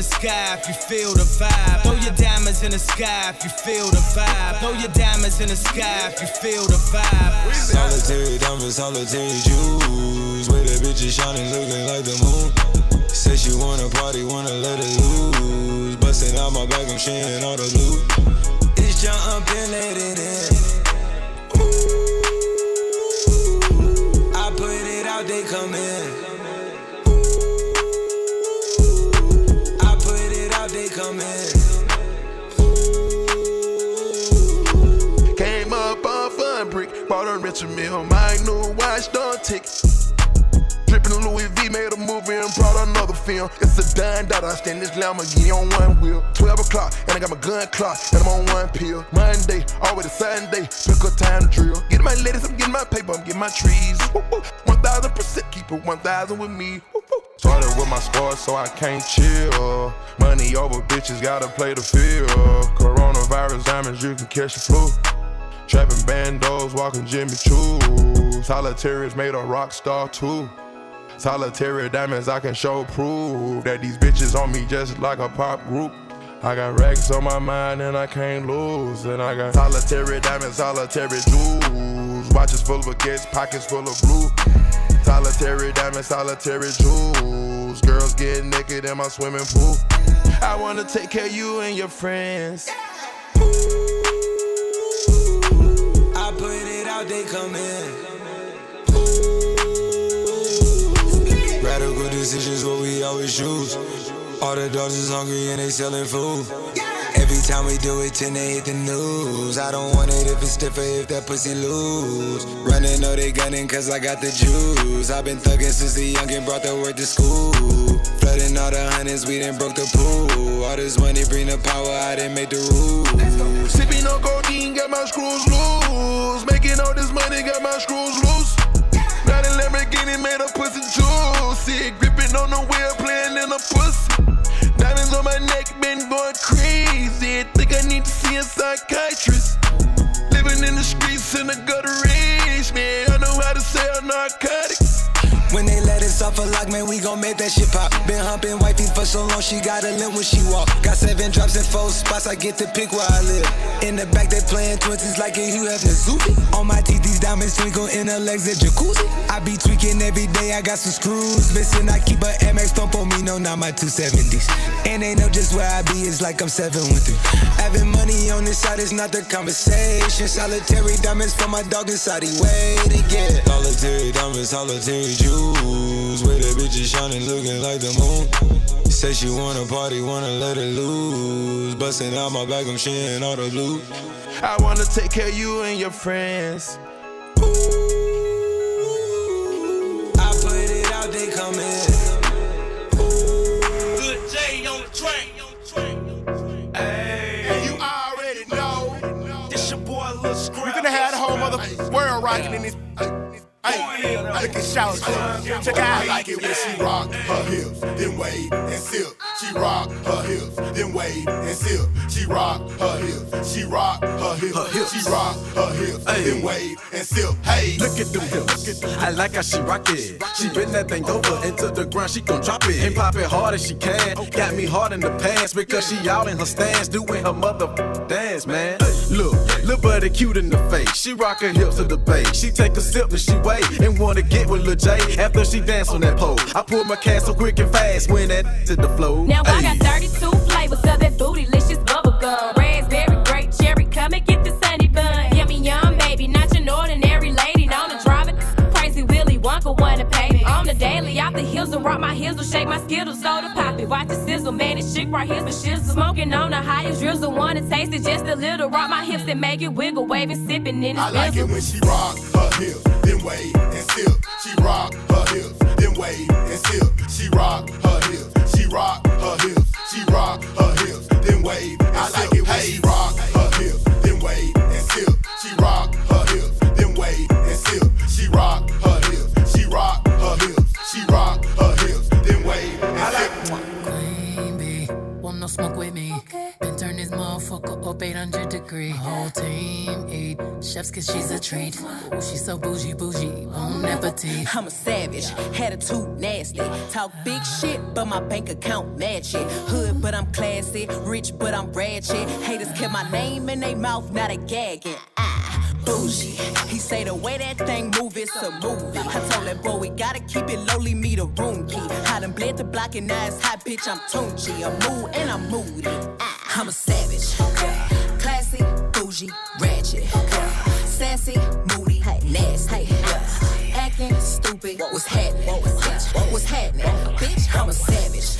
The sky if you feel the vibe. Throw your diamonds in the sky if you feel the vibe. Throw your diamonds in the sky if you feel the vibe. Solitary diamonds, solitary jewels. Where the bitches shining, looking like the moon. Say she wanna party, wanna let it loose. Busting out my bag, I'm sharing all the loot. It's jump and let it in. Richard Mille, my new watch don't tick. Drippin' Louis V made a movie and brought another film. It's a dime that I stand this Lamborghini on one wheel. 12 o'clock, and I got my gun clock, and I'm on one pill. Monday, always Sunday, pick a time to drill. Get my ladies, I'm getting my paper, I'm getting my trees. Woo, woo. 1000% keep it 1000 with me. Started with my scars, so I can't chill. Money over bitches, gotta play the field. Coronavirus diamonds, you can catch the flu. Trapping bandos, walking Jimmy Choo. Solitaries made a rock star too. Solitary diamonds, I can show proof that these bitches on me just like a pop group. I got racks on my mind and I can't lose. And I got solitary diamonds, solitary jewels. Watches full of baguettes, pockets full of blue. Solitary diamonds, solitary jewels. Girls get naked in my swimming pool. I wanna take care of you and your friends. Out, they come in. Radical decisions, what we always choose. All the dogs is hungry and they selling food. Every time we do it, then they hit the news. I don't want it if it's stiffer, if that pussy loose. Running, know they gunning, cause I got the juice. I've been thugging since the youngin' brought the word to school. Flooding all the hundreds, we done broke the pool. All this money bring the power, I didn't make the rules. Sipping on codeine, got my screws loose. Making all this money, got my screws loose. Got a Lamborghini made of pussy it gripping on the wheel, playing in a pussy. Diamonds on my neck, been going crazy. Think I need to see a psychiatrist. Living in the streets in the gutter rage, man. I know how to sell narcotics. When they let us off a lock, man, we gon' make that shit pop. Been humping wifey for so long, she got a limp when she walk. Got seven drops in four spots, I get to pick where I live. In the back, they playing twenties like a Hugh Hefner Zuby. On my teeth, these diamonds twinkle in her legs at jacuzzi. I be tweaking every day, I got some screws missing. I keep a MX thump on me, no, not my 270s. And they know just where I be, it's like I'm 713. Having money on this side is not the conversation. Solitary diamonds for my dog inside, he wait to get. Solitary diamonds, solitary jewels. Where the bitches shining, looking like the moon. Say she wanna party, wanna let it loose. Busting out my bag, I'm sharing all the loot. I wanna take care of you and your friends. I put it out, they come in. Good J on the track. Hey, you already know. This your boy Lil Scrap. We finna have the whole mother world rocking in this. Hey, look at shout. Check out. I like it when she rock her hips, then wave and sip. She rock her hips, then wave and sip. She rock her hips, she rock her hips, she rock her hips, then wave and sip. Hey, Look at them hips. I like how she rock it. She bend that thing over into the ground. She gon' drop it and pop it hard as she can. Got me hard in the pants because she out in her stance doing her mother dance, man. Look, look buddy cute in the face. She rock her hips to the bass. She take a sip and she and wanna get with Lil J after she dance on that pole. I pull my so quick and fast when that to the flow. Now I got 32 flavors of that bootylicious me. On the daily, out the hills and rock my heels, will shake my skittles, soda pop it. Watch the sizzle, man, it's chick right here's the shizzle. Smoking on the highest drizzle, wanna taste it just a little. Rock my hips and make it wiggle, waving, sipping in the I like it when she rock her hips, then wave and sip. She rock her hips, then wave and sip. She rock her hips, she rock her hips, she rock her hips, then wave and I like it when she rock her hips, then wave and sip. She rock her hips, then wave and sip. She rock her she rock her hips, then wave and sip. Queen bee, wanna smoke with me. Been turn this motherfucker up 800 degrees. Whole team eat chefs cause she's a treat. Ooh, she's so bougie, bougie, bon appetit. I'm a savage, attitude nasty. Talk big shit, but my bank account match it. Hood, but I'm classy. Rich, but I'm ratchet. Haters kept my name in their mouth, not a gagging. Ah, bougie. He say the way that thing move, it's a movie. I told that boy we gotta keep it lowly, me the room key. I done bled the block and now it's hot, bitch. I'm Tunchi. I'm mood and I'm moody. Ah, I'm a savage. Classy, bougie, ratchet. Sassy, moody, nasty. Acting stupid, what's happening? What's happening? Bitch, I'm a savage.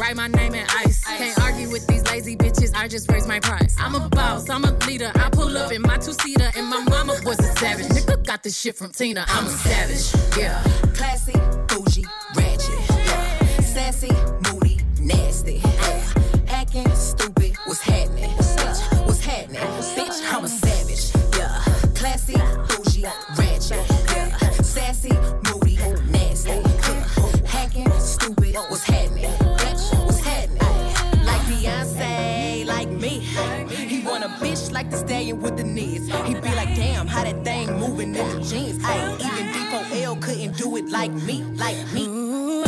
Write my name in ice. Can't argue with these lazy bitches. I just raise my price. I'm a boss. I'm a leader. I pull up in my two seater, and my mama was a savage. Nigga got this shit from Tina. I'm a savage. Yeah. Classy, bougie, ratchet. Yeah. Sassy, moody, nasty. Yeah. Acting stupid, what's happening? Bitch, what's happening? Bitch, I'm a savage. Yeah. Classy, bougie, ratchet. Yeah. Sassy, moody, nasty. Yeah. Hacking, stupid, what's happening? Bitch like the stallion with the knees. He be like, damn, how that thing moving in the jeans. Ay, even D4L couldn't do it like me, like me.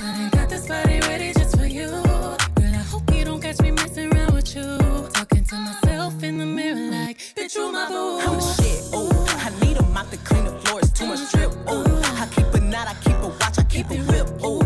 I got this body ready just for you. Girl, I hope you don't catch me messing around with you. Talking to myself in the mirror like, bitch, you my boo. I'm the shit, oh. I need a mop to clean the floors, too much drip, oh. I keep a knot, I keep a watch, I keep a whip, oh.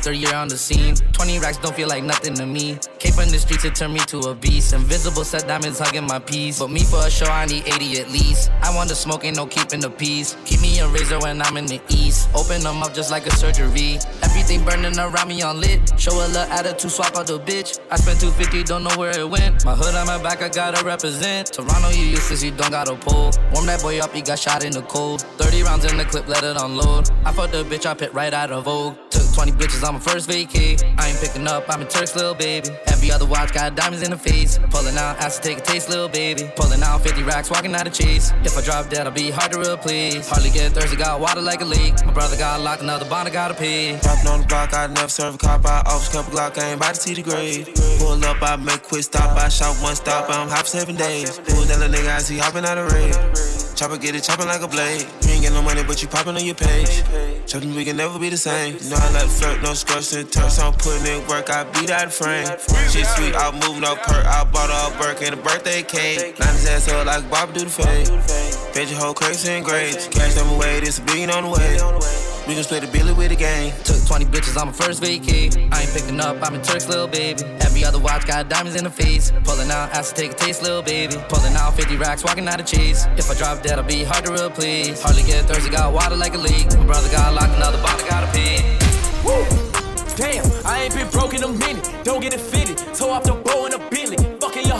Third year on the scene. 20 racks don't feel like nothing to me. Came from the streets, it turned me to a beast. Invisible set diamonds hugging my piece. But me for a show, I need 80 at least. I want the smoke, ain't no keeping the peace. Keep me a razor when I'm in the east. Open them up just like a surgery. Everything burning around me on lit. Show a little attitude, swap out the bitch. I spent 250, don't know where it went. My hood on my back, I gotta represent. Toronto, you useless, you don't got a pull. Warm that boy up, he got shot in the cold. 30 rounds in the clip, let it unload. I fucked the bitch, I pit right out of Vogue. Took 20 bitches on my first vacay. I ain't picking up, I'm a Turk's little baby. Every other watch got diamonds in the face. Pulling out, asked to take a taste, little baby. Pulling out 50 racks, walking out of cheese. If I drop dead, I'll be hard to replace. Hardly get thirsty, got water like a leak. My brother got locked, another bond, I gotta pay. Dropping on the block, I never serve a cop. I office couple Glock, I ain't about to see the grave. Pull up, I make quick stop. I shot one stop, I'm hop seven days. Pull that little nigga, I see hopping out of raid. Chopper get it chopping like a blade. Ain't get no money, but you popping on your page. Chopping, we can never be the same. You know I like flirt, no skirts and turks. I'm putting in work, I beat out the frame. Shit sweet, I'm moving up perk. I bought a Burke and a birthday cake. Line his ass up like Bob do the fade. Fed your whole crazy and grades. Cash them away, this a on the way. We gon' split the billy with the gang. Took 20 bitches on my first vacay. I ain't picking up, I'm a Turk's little baby. Every other watch got diamonds in the face. Pulling out, asked to take a taste, little baby. Pulling out 50 racks, walking out of chase. If I drop dead, I'll be hard to replace. Hardly get thirsty, got water like a leak. My brother got locked, another bond, I gotta pay. Woo! Damn, I ain't been broke in a minute. Don't get it fitted. Toe off the bow in a billy. Fucking your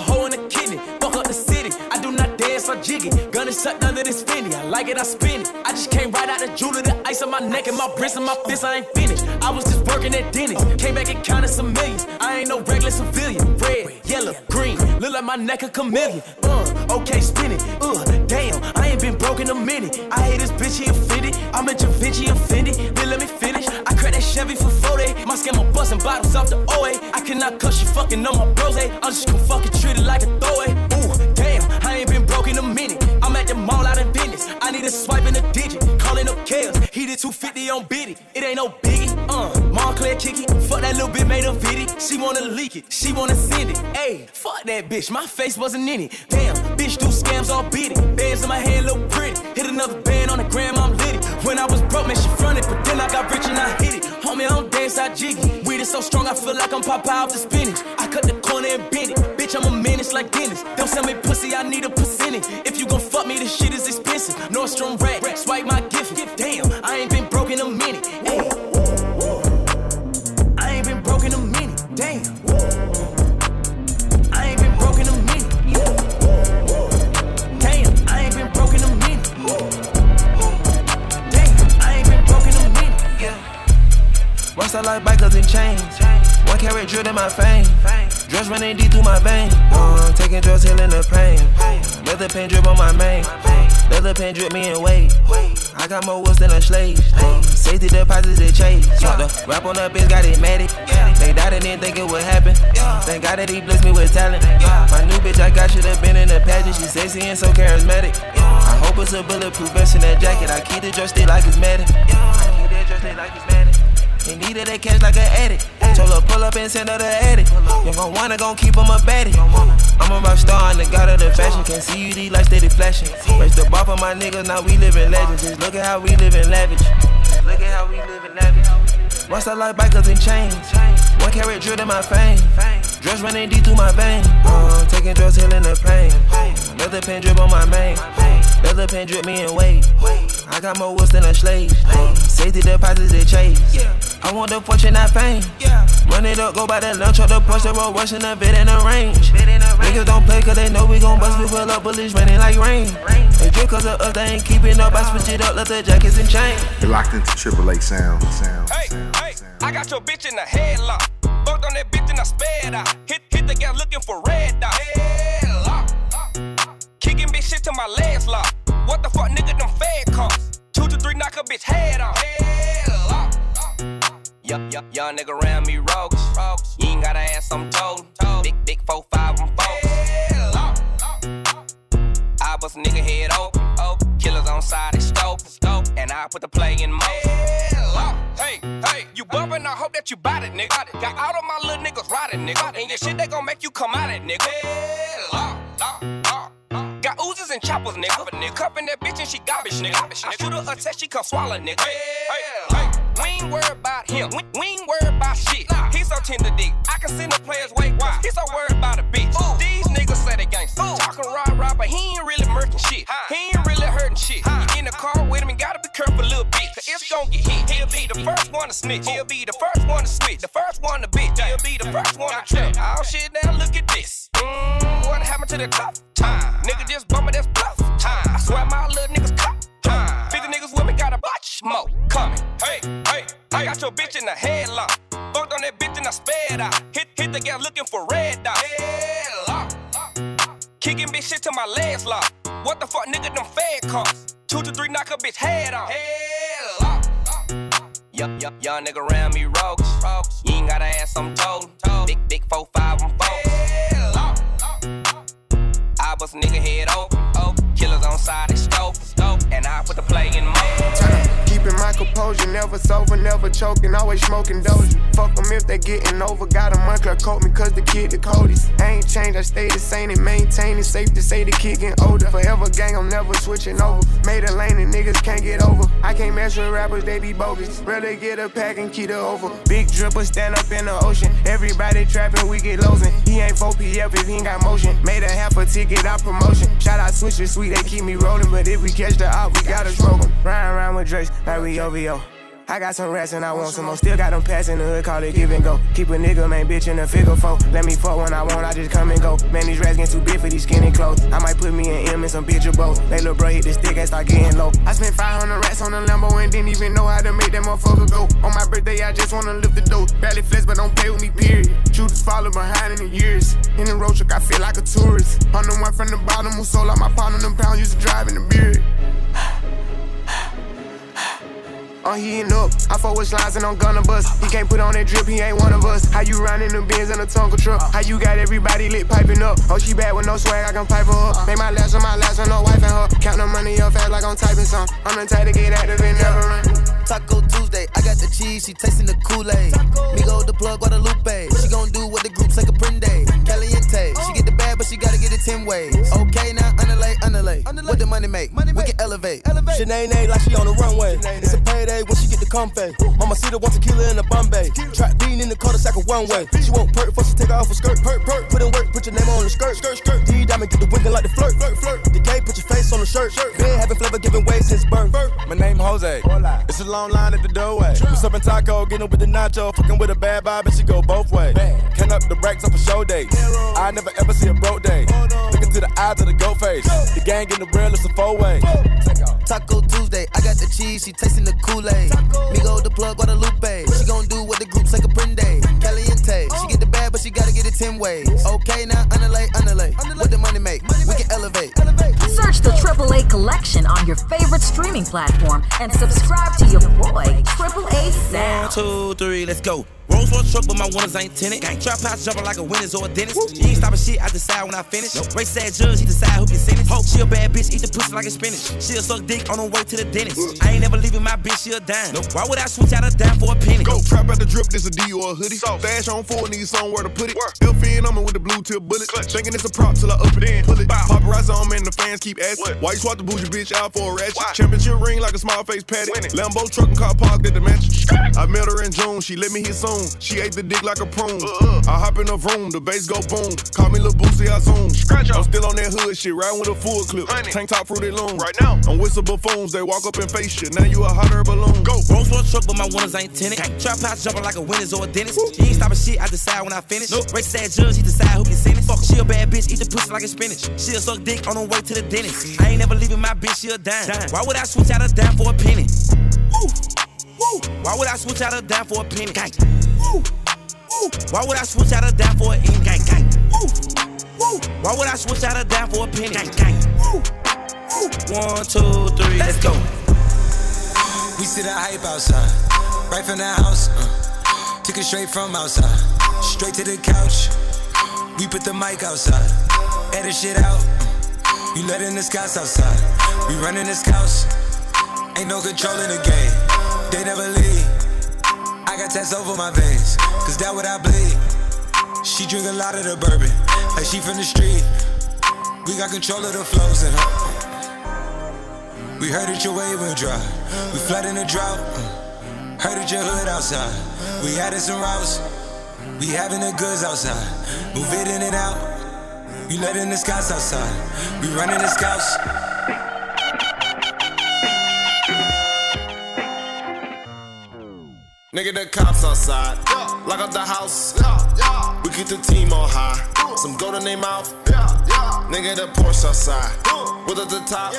jiggy. Gunna sucked under this finny. I like it, I spin it. I just came right out the jeweler. The ice on my neck and my wrist and my fist. I ain't finished. I was just working at Denny's. Came back and counted some millions. I ain't no regular civilian. Red, yellow, green. Look like my neck a chameleon. Uh, okay, spin it. Uh, damn, I ain't been broke in a minute. I hate this bitch, he offended. I'm a Da Vinci offended. Then let me finish. I cracked that Chevy for 40. My my busting bottles off the OA. I cannot cuss you fucking on my bros. eh? I'm just gonna fucking treat it like a throwaway. I ain't been broke in a minute. I'm at the mall out in business. I need a swipe in a digit. Calling up Kales. He did 250 we on biddy. It ain't no biggie. Uh, Montclair kick. Fuck that little bit made a viddy. She wanna leak it. She wanna send it. Ayy, fuck that bitch. My face wasn't in it. Damn, bitch do scams all biddy. Bands in my hand look pretty. Hit another band on the gram, I'm litty. When I was broke, man, she fronted. But then I got rich and I hit it. Homie, I don't dance, I jiggy. Weed is so strong, I feel like I'm Popeye off the spinach. I cut the corner and bend it. Bitch, I'm a menace like Dennis. Don't sell me pussy, I need a percentage. If you gon' fuck me, this shit is expensive. Nordstrom rack, swipe my gift. Damn, I ain't been broke in a minute. Ayy. I ain't been broke in a minute. Damn. Once I like bikers and chains. One carrot drilled in my fame. Drugs running deep through my veins. Uh, taking drugs, healing the pain. Leather paint drip on my main. Leather paint drip me and weight. I got more woods than a slave. Uh, safety deposits they chase. Talk the rap on the bitch, got it matic. They died and didn't think it would happen. Thank God that he blessed me with talent. My new bitch I got should have been in the pageant. She sexy and so charismatic. I hope it's a bulletproof vest in that jacket. I keep the drug like it's medic. I keep stick like it's medic. He needed that cash like an addict. Told her pull up and send her the edit. You gon' wanna gon' keep him a baddie. I'm a rock star and the god of the fashion. Can't see you these like steady flashing. Raise the bar for my niggas, now we living legends. Just look at how we living lavish. Look at how we living lavish. Once I like bikers and chains. One carrot drilled in my fame. Drugs running deep through my veins. Uh, taking drugs, healing the pain. Leather pen drip on my main. Leather pen drip me and weight. I got more woods than a slave. Uh, safety deposits they chase. I want the fortune, not fame. Run it up, go by that lunch, or the push, the road, rushing the vid in the range. Niggas don't play cause they know we gon' bust, we pull up bullets raining like rain. They drip cause of us, they ain't keeping up. I switch it up, let the jackets and chain. You're locked into Triple A sound. sound. Hey, hey, I got your bitch in the headlock. I sped out. Hit, hit the gas looking for red dot. Headlock. Kicking bitch shit to my legs lock. What the fuck, nigga, them fed costs. Two to three, knock a bitch head off. Headlock. Yup, yup, young nigga around me rogues. You ain't gotta ask, I'm told. Big, big four, five, I'm folks. I bust a nigga head open. Killers on side, they stove. And I put the play in motion. Hey, hey, you bumpin', I hope that you bought it, nigga. Got all of my little niggas riding, nigga. And your shit, they gon' make you come out it, nigga. Got oozes and choppers, nigga. nigga. Cupping that bitch and she garbage, nigga. I shoot her a test, she come swallow, nigga. Hey, hey, we ain't worried about him. We, we ain't worried about shit. He so tender dick. I can send the players wait. Why? He so worried about a bitch. These niggas say they gangsta. Talking rah rah, but he ain't really murking shit. He ain't really hurting shit. You in the car with him and gotta be careful, little bitch. Cause it's gon' get hit. He'll be the first one to snitch. He'll be the first one to switch. The first one to bitch. He'll be the first one to trip. Oh shit, now look at this. Mm, what happened to the top? Time. Nigga just bumming, that's bluff. Time. I swear my little niggas cop. Time. 50 niggas with me, got a bunch more coming. Hey, hey, I got your bitch in the headlock. Fucked on that bitch and I sped out. Hit, hit the gas looking for red dot. Headlock. Kicking bitch shit to my legs lock. What the fuck, nigga, them fed costs. Two to three, knock a bitch head off. Headlock. Yup, yup, young nigga around me rogues. You ain't gotta ask, I'm told. Big, big four, five, bust a nigga head open. Oh, killers on side, they stove. And I put the play in motion. Keeping my composure, never sober, never choking, always smoking dozy. Fuck them if they getting over. Got a monkey coat me cause the kid the coldest. I ain't changed, I stay the same and maintain it. Safe to say the kid getting older. Forever gang, I'm never switching over. Made a lane and niggas can't get over. I can't mess with rappers, they be bogus. Rather get a pack and keep it over. Big dripper stand up in the ocean. Everybody trapping, we get losing. He ain't 4PF if he ain't got motion. Made a half a ticket out promotion. Shout out switches, sweet, they keep me rolling. But if we catch the op, we gotta smoke 'em. Ride around with Drakes like we OVO. I got some rats and I want some more. Still got them pass in the hood, call it give and go. Keep a nigga, man, bitch in the figure four. Let me fuck when I want, I just come and go. Man, these rats getting too big for these skinny clothes. I might put me an M and some bitch or both. They little bro hit the stick and start getting low. I spent 500 rats on a Lambo and didn't even know how to make that motherfucker go. On my birthday, I just wanna lift the dough. Barely flex, but don't play with me, period. Shooters follow behind in the years. In the road truck, I feel like a tourist. I'm the one from the bottom who sold out my on them pounds, used to drive in the beard. Oh, I'm heating up. I fuck with slides and I'm gonna bust. He can't put on that drip, he ain't one of us. How you riding the Benz in a Tonka truck? How you got everybody lit piping up? Oh, she bad with no swag, I can pipe her up. Make my last on my last on no wife and her. Count the money up fast like I'm typing some. I'm the type to get active and never run. Taco Tuesday, I got the cheese, she tasting the Kool-Aid. Migo the plug, Guadalupe. She gon' do what the group's group say Caprende. Caliente, she get the but she gotta get it 10 ways. Okay, now underlay, underlay. What the money make? Money We can elevate. Sinead like she on the runway. It's a payday when she get the comfy. Mama see the one tequila in the Bombay. Trap bean in the cul-de-sac a one way. She won't perk before she take her off her skirt. Perk, perk. Put in work, put your name on the skirt. Skirt, skirt. D diamond get the winking like the flirt. Flirt, flirt. The gay, put your face on the shirt. Shirt. Been having flavor giving way since birth. My name Jose. It's a long line at the doorway. What's up in taco? Getting with the nacho. Fucking with a bad vibe and she go both ways. Can up the racks off a show day. I never ever see a broke day. Looking to the eyes of the goat face. The gang in the real, it's a four way. Taco Tuesday, I got the cheese, she tasting the Kool-Aid. Migo the plug, Guadalupe. She gon' do what the group say Caprende. Caliente, she get the bag, but she gotta get it 10 ways. Okay, now underlay, underlay. What the money make? We can elevate. Search the AAA collection on your favorite streaming platform and subscribe to your boy, AAA Sound. One, two, three, let's go. Rolls Royce truck, but my winners ain't tenant. Trap house jumping like a winner's or a dentist. He ain't stopping shit, I decide when I finish. Race that judge, he decide who can sentence. Hope she a bad bitch, eat the pussy like a spinach. She'll suck dick on her way to the dentist. I ain't never leaving my bitch, she a dime. Why would I switch out a dime for a penny? Go trap out the drip, this a D or a hoodie. Stash on four, need somewhere to put it. Still in on me with the blue tip bullet. Thinking it's a prop till I up it in. Pull it. Paparazzi on me and the fans keep asking. Why you swap the bougie bitch out for a ratchet? Championship ring like a small face patty. Lambo truck and car parked at the mansion. I met her in June, she let me hit soon. She ate the dick like a prune. I hop in the room, the bass go boom. Call me Lil Boosie, I zoom. Scratch I'm still on that hood shit, riding with a full clip. Tank top fruity loom. Right now, I'm whistle buffoons, they walk up and face shit. Now you a hot air balloon. Go. Rolls Royce truck, but my winners ain't tenant. Trap house jumping like a winner's or a dentist. He ain't stopping shit, I decide when I finish. Race that judge, he decide who can sentence. Fuck, she a bad bitch, eat the pussy like a spinach. She'll suck dick on her way to the dentist. I ain't never leaving my bitch, she a dime. Why would I switch out a dime for a penny? Woo, Why would I switch out a dime for a penny? Gang. Why would I switch out a dime for a in gang gang? Why would I switch out a dime for a penny? Gang gang. One, two, three, let's go. We see the hype outside, right from the house. Uh, took it straight from outside, straight to the couch. We put the mic outside, edit shit out. Uh, you letting the scouts outside, we running the scouts. Ain't no control in the game, they never leave. I got tats over my veins, cause that what I bleed. She drink a lot of the bourbon, like she from the street. We got control of the flows in her. We heard that your wave went dry. We flood in the drought. Heard that your hood outside. We added some routes. We having the goods outside. Move it in and out. You letting the scouts outside. We running the scouts. Nigga, the cops outside. Lock up the house. We keep the team on high. Some gold in their mouth. Nigga, the Porsche outside. With at the top.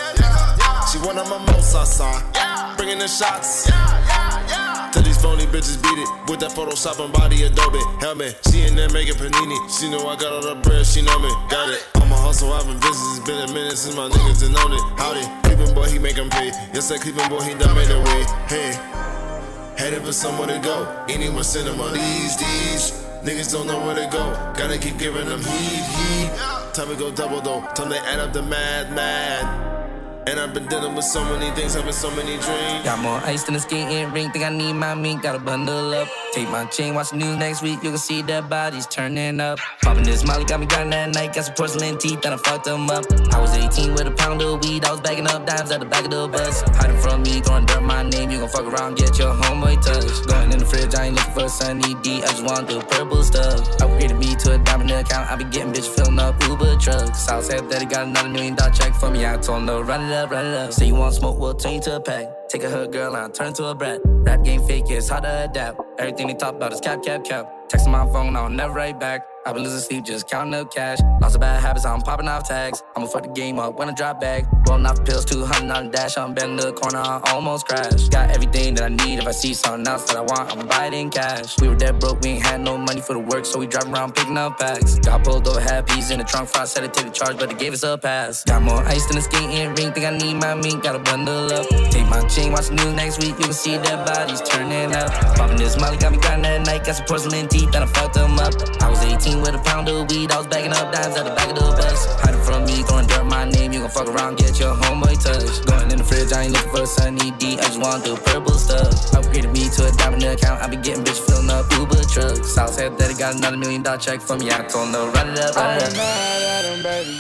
She one of my most outside. Bringing the shots. Tell these phony bitches beat it with that Photoshop and body Adobe helmet. She in there making panini. She know I got all the bread. She know me. Got it. I'm a hustle. I've been busy. It's been a minute since my niggas done known it. Howdy, Cleveland boy, he make 'em pay. Yes, that Cleveland boy, he done made a way. Hey. Headed for somewhere to go. Anywhere cinema. These, these niggas don't know where to go. Gotta keep giving them heat, heat. Time to go double though. Time to add up the mad, mad. And I've been dealing with so many things, having so many dreams. Got more ice than a skating rink. Think I need my mink. Gotta bundle up. Take my chain, watch the news next week. You can see their bodies turning up. Popping this molly, got me grinding that night. Got some porcelain teeth, and I fucked them up. I was 18 with a pound of weed. I was bagging up dimes at the back of the bus. Hiding from me, throwing dirt my name. You gon' fuck around, get your homeboy touch. Going in the fridge, I ain't looking for a sunny D. I just want the purple stuff. Upgraded me to a diamond account. I be getting bitch filling up Uber trucks. Southside that he got another million dollar check for me. I told him to run it up, run it up. Say you want smoke, we'll turn you to a pack. Take a hood girl and I turn to a brat. Rap game fake, it's hard to adapt. Everything they talk about is cap, cap, cap. Texting my phone, I'll never write back. I've been losing sleep, just counting up cash. Lots of bad habits, I'm popping off tags. I'ma fuck the game up when I drop back. Rolling off pills, 200 on dash. I'm betting the corner, I almost crash. Got everything that I need. If I see something else that I want, I'ma buy it in cash. We were dead broke, we ain't had no money for the work, so we driving around picking up packs. Got pulled over, had peas in the trunk, I said to take the charge, but they gave us a pass. Got more ice than a skating rink, think I need my mink, gotta bundle up. Take my chain watch the news next week, you can see their bodies turning up. Popping this molly, got me grinding that night, got some porcelain teeth, and I fucked them up. I was 18 with a pound of weed, I was bagging up dimes at the back of the bus. Hiding from me, throwing dirt my name, you gon' fuck around, get your homeboy touch. Going in the fridge, I ain't looking for a sunny D, I just want the purple stuff. Upgraded me to a diamond account, I be getting bitch filling up Uber trucks. Southside daddy got another million dollar check from me, I told him to run it up, run it up. Him, baby.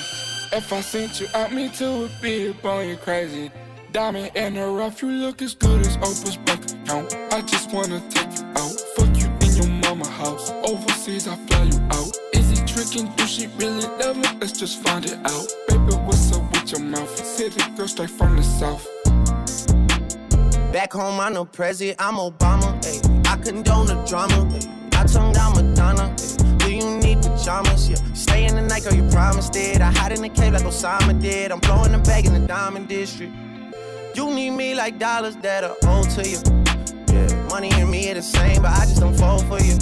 If I sent you out, me would be up on you crazy. Diamond in the rough, you look as good as Oprah's bank account. I just wanna take you out, fuck you house. Overseas, I fly you out. Is he tricking? Do she really love me? Let's just find it out. Baby, what's up with your mouth? City girl straight from the south. Back home, I'm no president, I'm Obama. Ay. I condone the drama. Ay. I tongue down Madonna. Ay. Do you need pajamas? Yeah. Stay in the night, girl, you promised it. I hide in the cave like Osama did. I'm blowing the bag in the diamond district. You need me like dollars that are owed to you. Yeah, money and me are the same, but I just don't fall for you.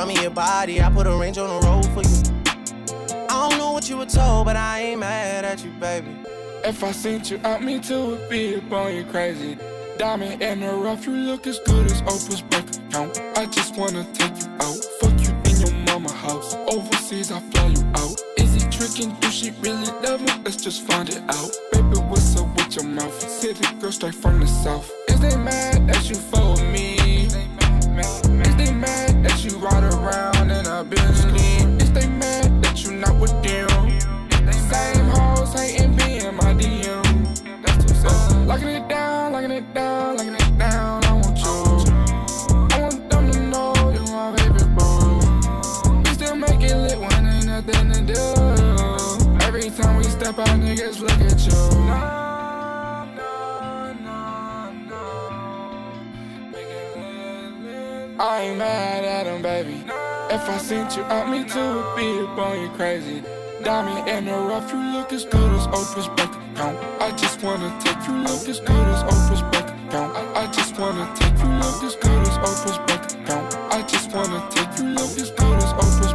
Run me your body, I put a range on the road for you. I don't know what you were told, but I ain't mad at you, baby. If I sent you out, me too would be up on you crazy. Diamond in the rough, you look as good as Oprah's bank account. I just wanna take you out, fuck you in your mama house. Overseas, I fly you out. Is he tricking? Do she really love me? Let's just find it out. Baby, what's up with your mouth? City girl straight from the south. Is they mad that you follow me? Is they mad that you ride around in a Bentley? Is they mad that you not with them? Same hoes hating be in my DM. That's too sad. Locking it down, locking it down, locking it down. I want you. I want them to know you my baby boo. We still make it lit when ain't nothing to do. Every time we step out, niggas look at you. I ain't mad at him, baby. If I sent you out, me too would be up on you crazy. Diamond in the rough, you look as good as Oprah's bank account. I just wanna take you look as good as Oprah's bank account. I just wanna take you look as good as Oprah's bank account. I just wanna take you look as good as Oprah's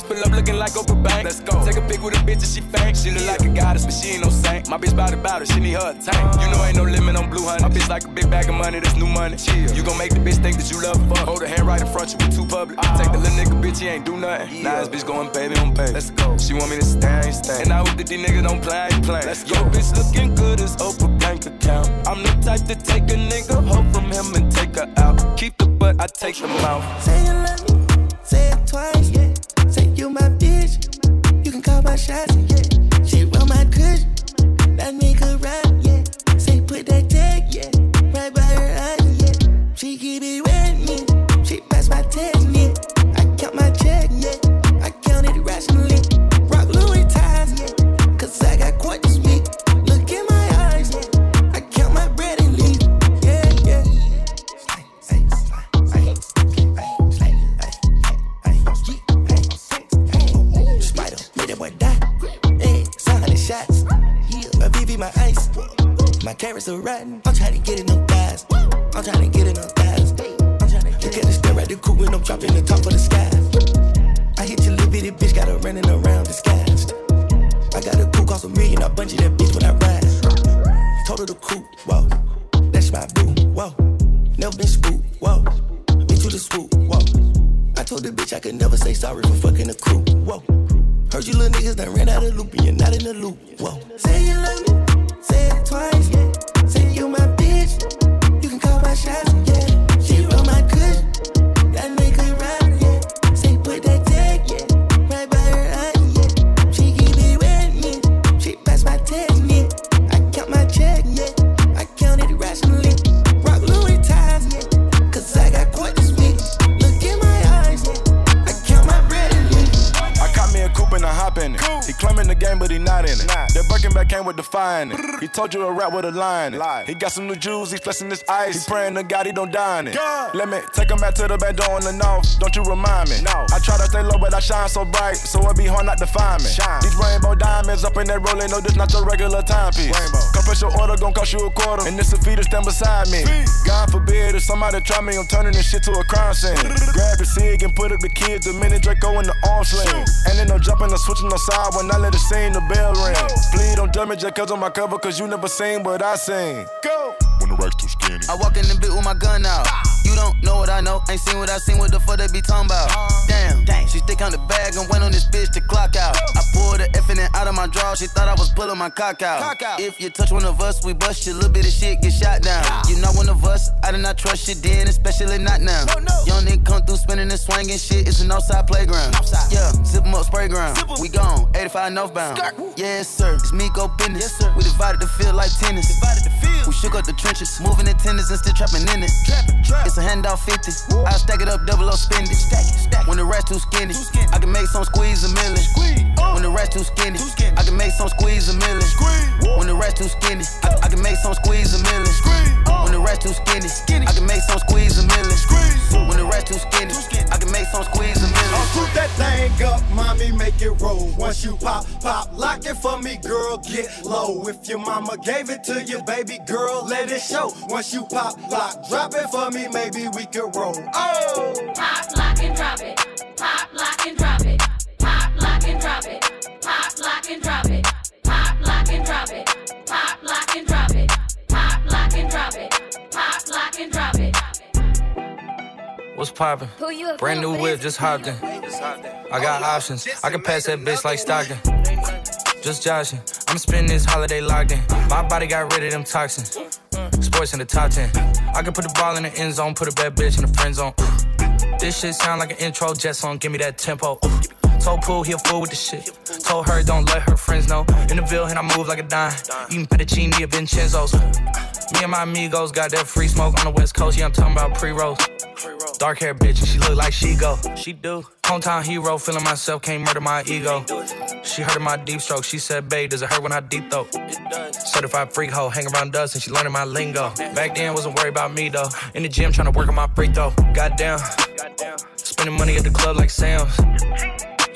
bitch pull up looking like Oprah Bank. Let's go. Take a pic with a bitch and she faint. She look like a goddess, but she ain't no saint. My bitch bout it, bout it, she need her a tank. You know ain't no limit on blue honey. My bitch like a big bag of money, that's new money. Chill. You gon' make the bitch think that you love her. Fuck. Hold her hand right in front, you we too public. I Take the little nigga bitch, he ain't do nothing. Now this bitch going baby on baby. Let's go. She want me to stay, I stay. And I hope that these niggas don't play, I ain't play. Let's go. Yo, bitch looking good as Oprah bank account. I'm the type to take a nigga hoe from him and take her out. Keep the butt, I take the mouth. Say you love me, say it twice, my shots. She run my kush, that make her carrots are rotten. I'm trying to get in them thighs. I'm trying to get thighs. Look at the stare at the coupe when I'm dropping the top of the sky. I hit your little bitty bitch, got her running around disguised. I got a coupe, cost a million. I bungee that bitch when I ride. Her the coupe, whoa. That's my boo, whoa. Never been spooked, whoa. Been to the swoop, whoa. I told the bitch I could never say sorry for fucking the crew. Whoa. Heard you little niggas done ran out of loop and you're not in the loop. Whoa. Say you love me, came with the fire in it. He told you a rap with a line in it. He got some new jewels, he flexing his ice. He praying to God he don't die in it. Let me take him back to the back door in the north. Don't you remind me? No. I try to stay low, but I shine so bright, so it be hard not to find me. These rainbow diamonds up in that rolling, no, this not your regular timepiece. Come press your order, gon' cost you a quarter, and this a fee to stand beside me. God forbid if somebody try me, I'm turning this shit to a crime scene. <laughs> Grab the cig and put up the kids, the minute Draco in the arm sling. And then no jumping or switching no side when I let it sing the bell ring. Please don't judge me, just cause on my cover, cause you never seen what I seen. Go! When the racks too skinny. I walk in the bit with my gun out. You don't know what I know, ain't seen what I seen, what the fuck they be talking about. Damn, she stick on the bag and went on this bitch to clock out. I pulled the effing out of my draw, she thought I was pulling my cock out. If you touch one of us, we bust you, little bit of shit get shot down. You not one of us, I do not trust you then, especially not now. Young nigga come through spinning and swinging shit, it's an outside playground. Yeah, zip 'em up, Sprayground. We gone, 85 northbound. Yes, sir, it's me go business. Yes, sir. We divided the field like tennis. We shook up the trenches, moving in tenders and still trapping in it. It's a handout 50. I stack it up, double up, spend it. stack it stack When the rest too skinny, I can make some squeeze a million. Uh. When the rest too skinny, I can make some squeeze a million. When the rest too skinny, I, I can make some squeeze a million. Uh. When the rest too skinny, I can make some squeeze a million. When the rest too skinny, I can make some squeeze a million. Oh, shoot that thing up, mommy, make it roll. Once you pop, pop, lock it for me, girl, get low. If your mama gave it to you, baby girl, let it show. Once you pop, lock, drop it for me, maybe we could roll. Oh! Pop, lock, and drop it. Pop, lock, and drop it. Pop, lock, and drop it. Pop, lock, and drop it. Pop, lock, and drop it. Pop, lock, and drop it. Pop, lock, and drop it. Pop, lock, and drop it. What's poppin'? Brand new whip, just hopped in. I got options. I can pass that bitch like Stockton. Just joshing. I'm spending this holiday locked in. My body got rid of them toxins. Sports in the top 10. I can put the ball in the end zone, put a bad bitch in the friend zone. This shit sound like an intro jet song, give me that tempo. Told Pool he a fool with the shit. Told her don't let her friends know. In the Ville and I move like a dime. Eating fettuccine at Vincenzo's. Me and my amigos got that free smoke on the west coast. Yeah, I'm talking about pre-rolls. Dark hair bitch, and she look like she go. She do. Hometown hero, feeling myself, can't murder my ego. She heard of my deep stroke. She said, babe, does it hurt when I deep throat? Certified freak hoe, hang around us, and she learning my lingo. Back then, wasn't worried about me though. In the gym, trying to work on my free throw. Goddamn. Spending money at the club like Sam's.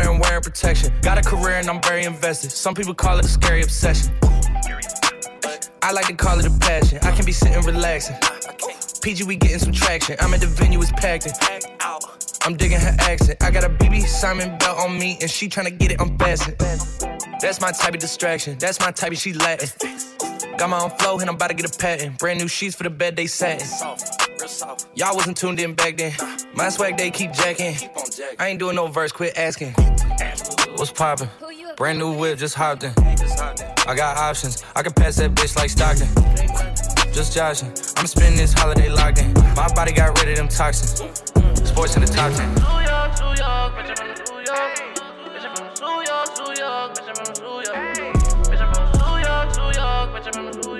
and wearing protection. Got a career and I'm very invested. Some people call it a scary obsession. I like to call it a passion. I can be sitting relaxing. PG, we getting some traction. I'm at the venue, it's packed in. I'm digging her accent. I got a BB Simon belt on me, and she tryna get it unfastened. That's my type of distraction. That's my type of she Latin. Got my own flow, and I'm about to get a patent. Brand new sheets for the bed they satin. Y'all wasn't tuned in back then. My swag they keep jacking. I ain't doing no verse, quit asking. What's poppin'? Brand new whip, just hopped in. I got options. I can pass that bitch like Stockton. Just joshing. I'm spending this holiday locked in. My body got rid of them toxins. Sports in the top 10. New York, New York, bitch, I'm from New York.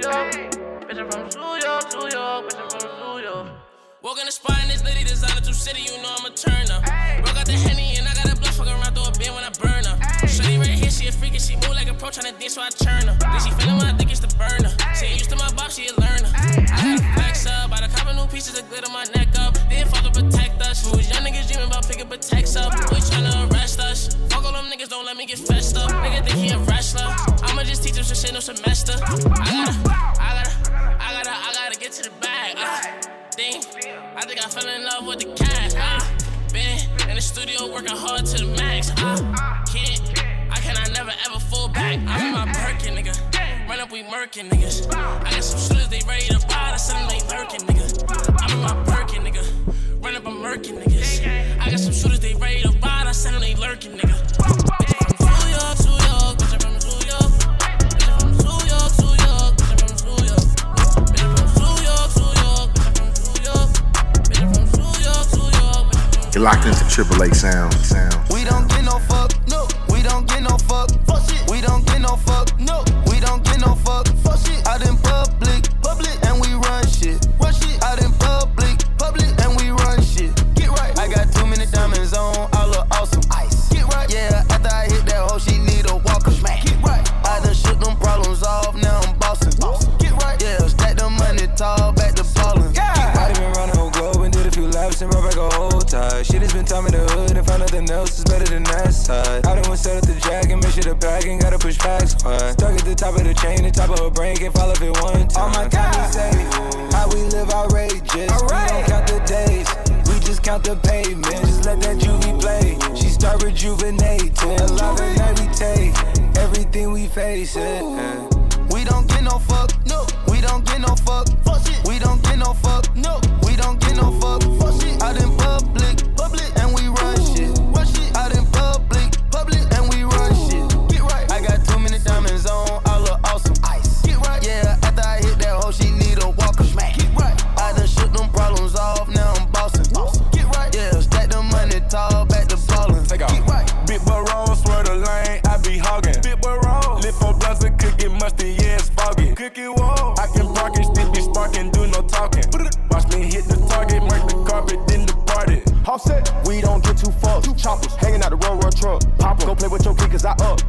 York. Bitch, I'm from New York, New York, bitch, I'm from New York. Walk in the spot in this litty designer two city, you know I'm a turner. Broke out the henny and I got a blood fuck around through a bin when I burn her. Shorty right here, she a freak and she move like a pro tryna dish, so I churn her. Then she feelin' when I think it's the burner. She ain't used to my box, she a learner. I got a flex up, by the couple new pieces of glitter my neck up. Then fall to protect us. Was young niggas dreaming about picking protects up. We tryna arrest us. Fuck all them niggas, don't let me get fessed up. Nigga think he a teach shit no semester. I gotta, I gotta, I gotta, I gotta get to the bag. Uh, thing. I think I fell in love with the cash. Uh, been in the studio working hard to the max. Uh, can't, I cannot never ever fall back. I'm in my Birkin, nigga. Run up, we murking, niggas. I got some shooters, they ready to buy. I them, they lurking, nigga. I'm in my Birkin, nigga. Run up, I'm murking, niggas. I got some shooters, they ready to buy. I them, they lurking, nigga. You're locked into Triple A sound. sound. We don't get no fuck, no. We don't get no fuck, fuck shit. We don't get no fuck, no. Side. I done went set up the jack and make sure the bag ain't gotta push packs quiet. Stuck at the top of the chain, the top of her brain, can't fall if it one time. All my time is saved. How we live outrageous. We don't count the days. We just count the pavement. Just let that juvie play. She start rejuvenating. Alive and meditate. Everything we face it. We don't get no fuck. No. We don't get no fuck. Fuck shit. We don't get no fuck. No. We don't get no fuck. Fuck shit. Out in. Public. We don't get too fucked. Choppers hanging out the road, road truck. Pop 'em. Go play with your kid, cause I up.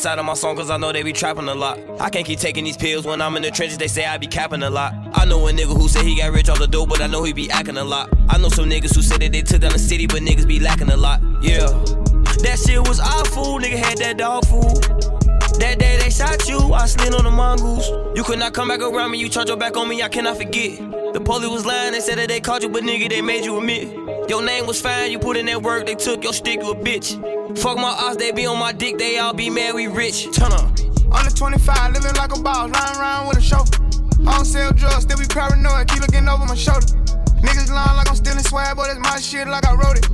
Inside of my song cause I know they be trapping a lot. I can't keep taking these pills when I'm in the trenches, they say I be capping a lot. I know a nigga who said he got rich off the dope, but I know he be acting a lot. I know some niggas who said that they took down the city, but niggas be lacking a lot. Yeah. That shit was awful, nigga had that dog food. That day they shot you, I slid on the mongoose. You could not come back around me, you charge your back on me, I cannot forget. The police was lying, they said that they caught you, but nigga, they made you admit. Your name was fine, you put in that work, they took your stick, you a bitch. Fuck my ass, they be on my dick, they all be mad, we rich. Turn up. Under 25, living like a boss, lying around with a chauffeur. I don't sell drugs, still be paranoid, keep looking over my shoulder. Niggas lying like I'm stealing swag, but it's my shit like I wrote it.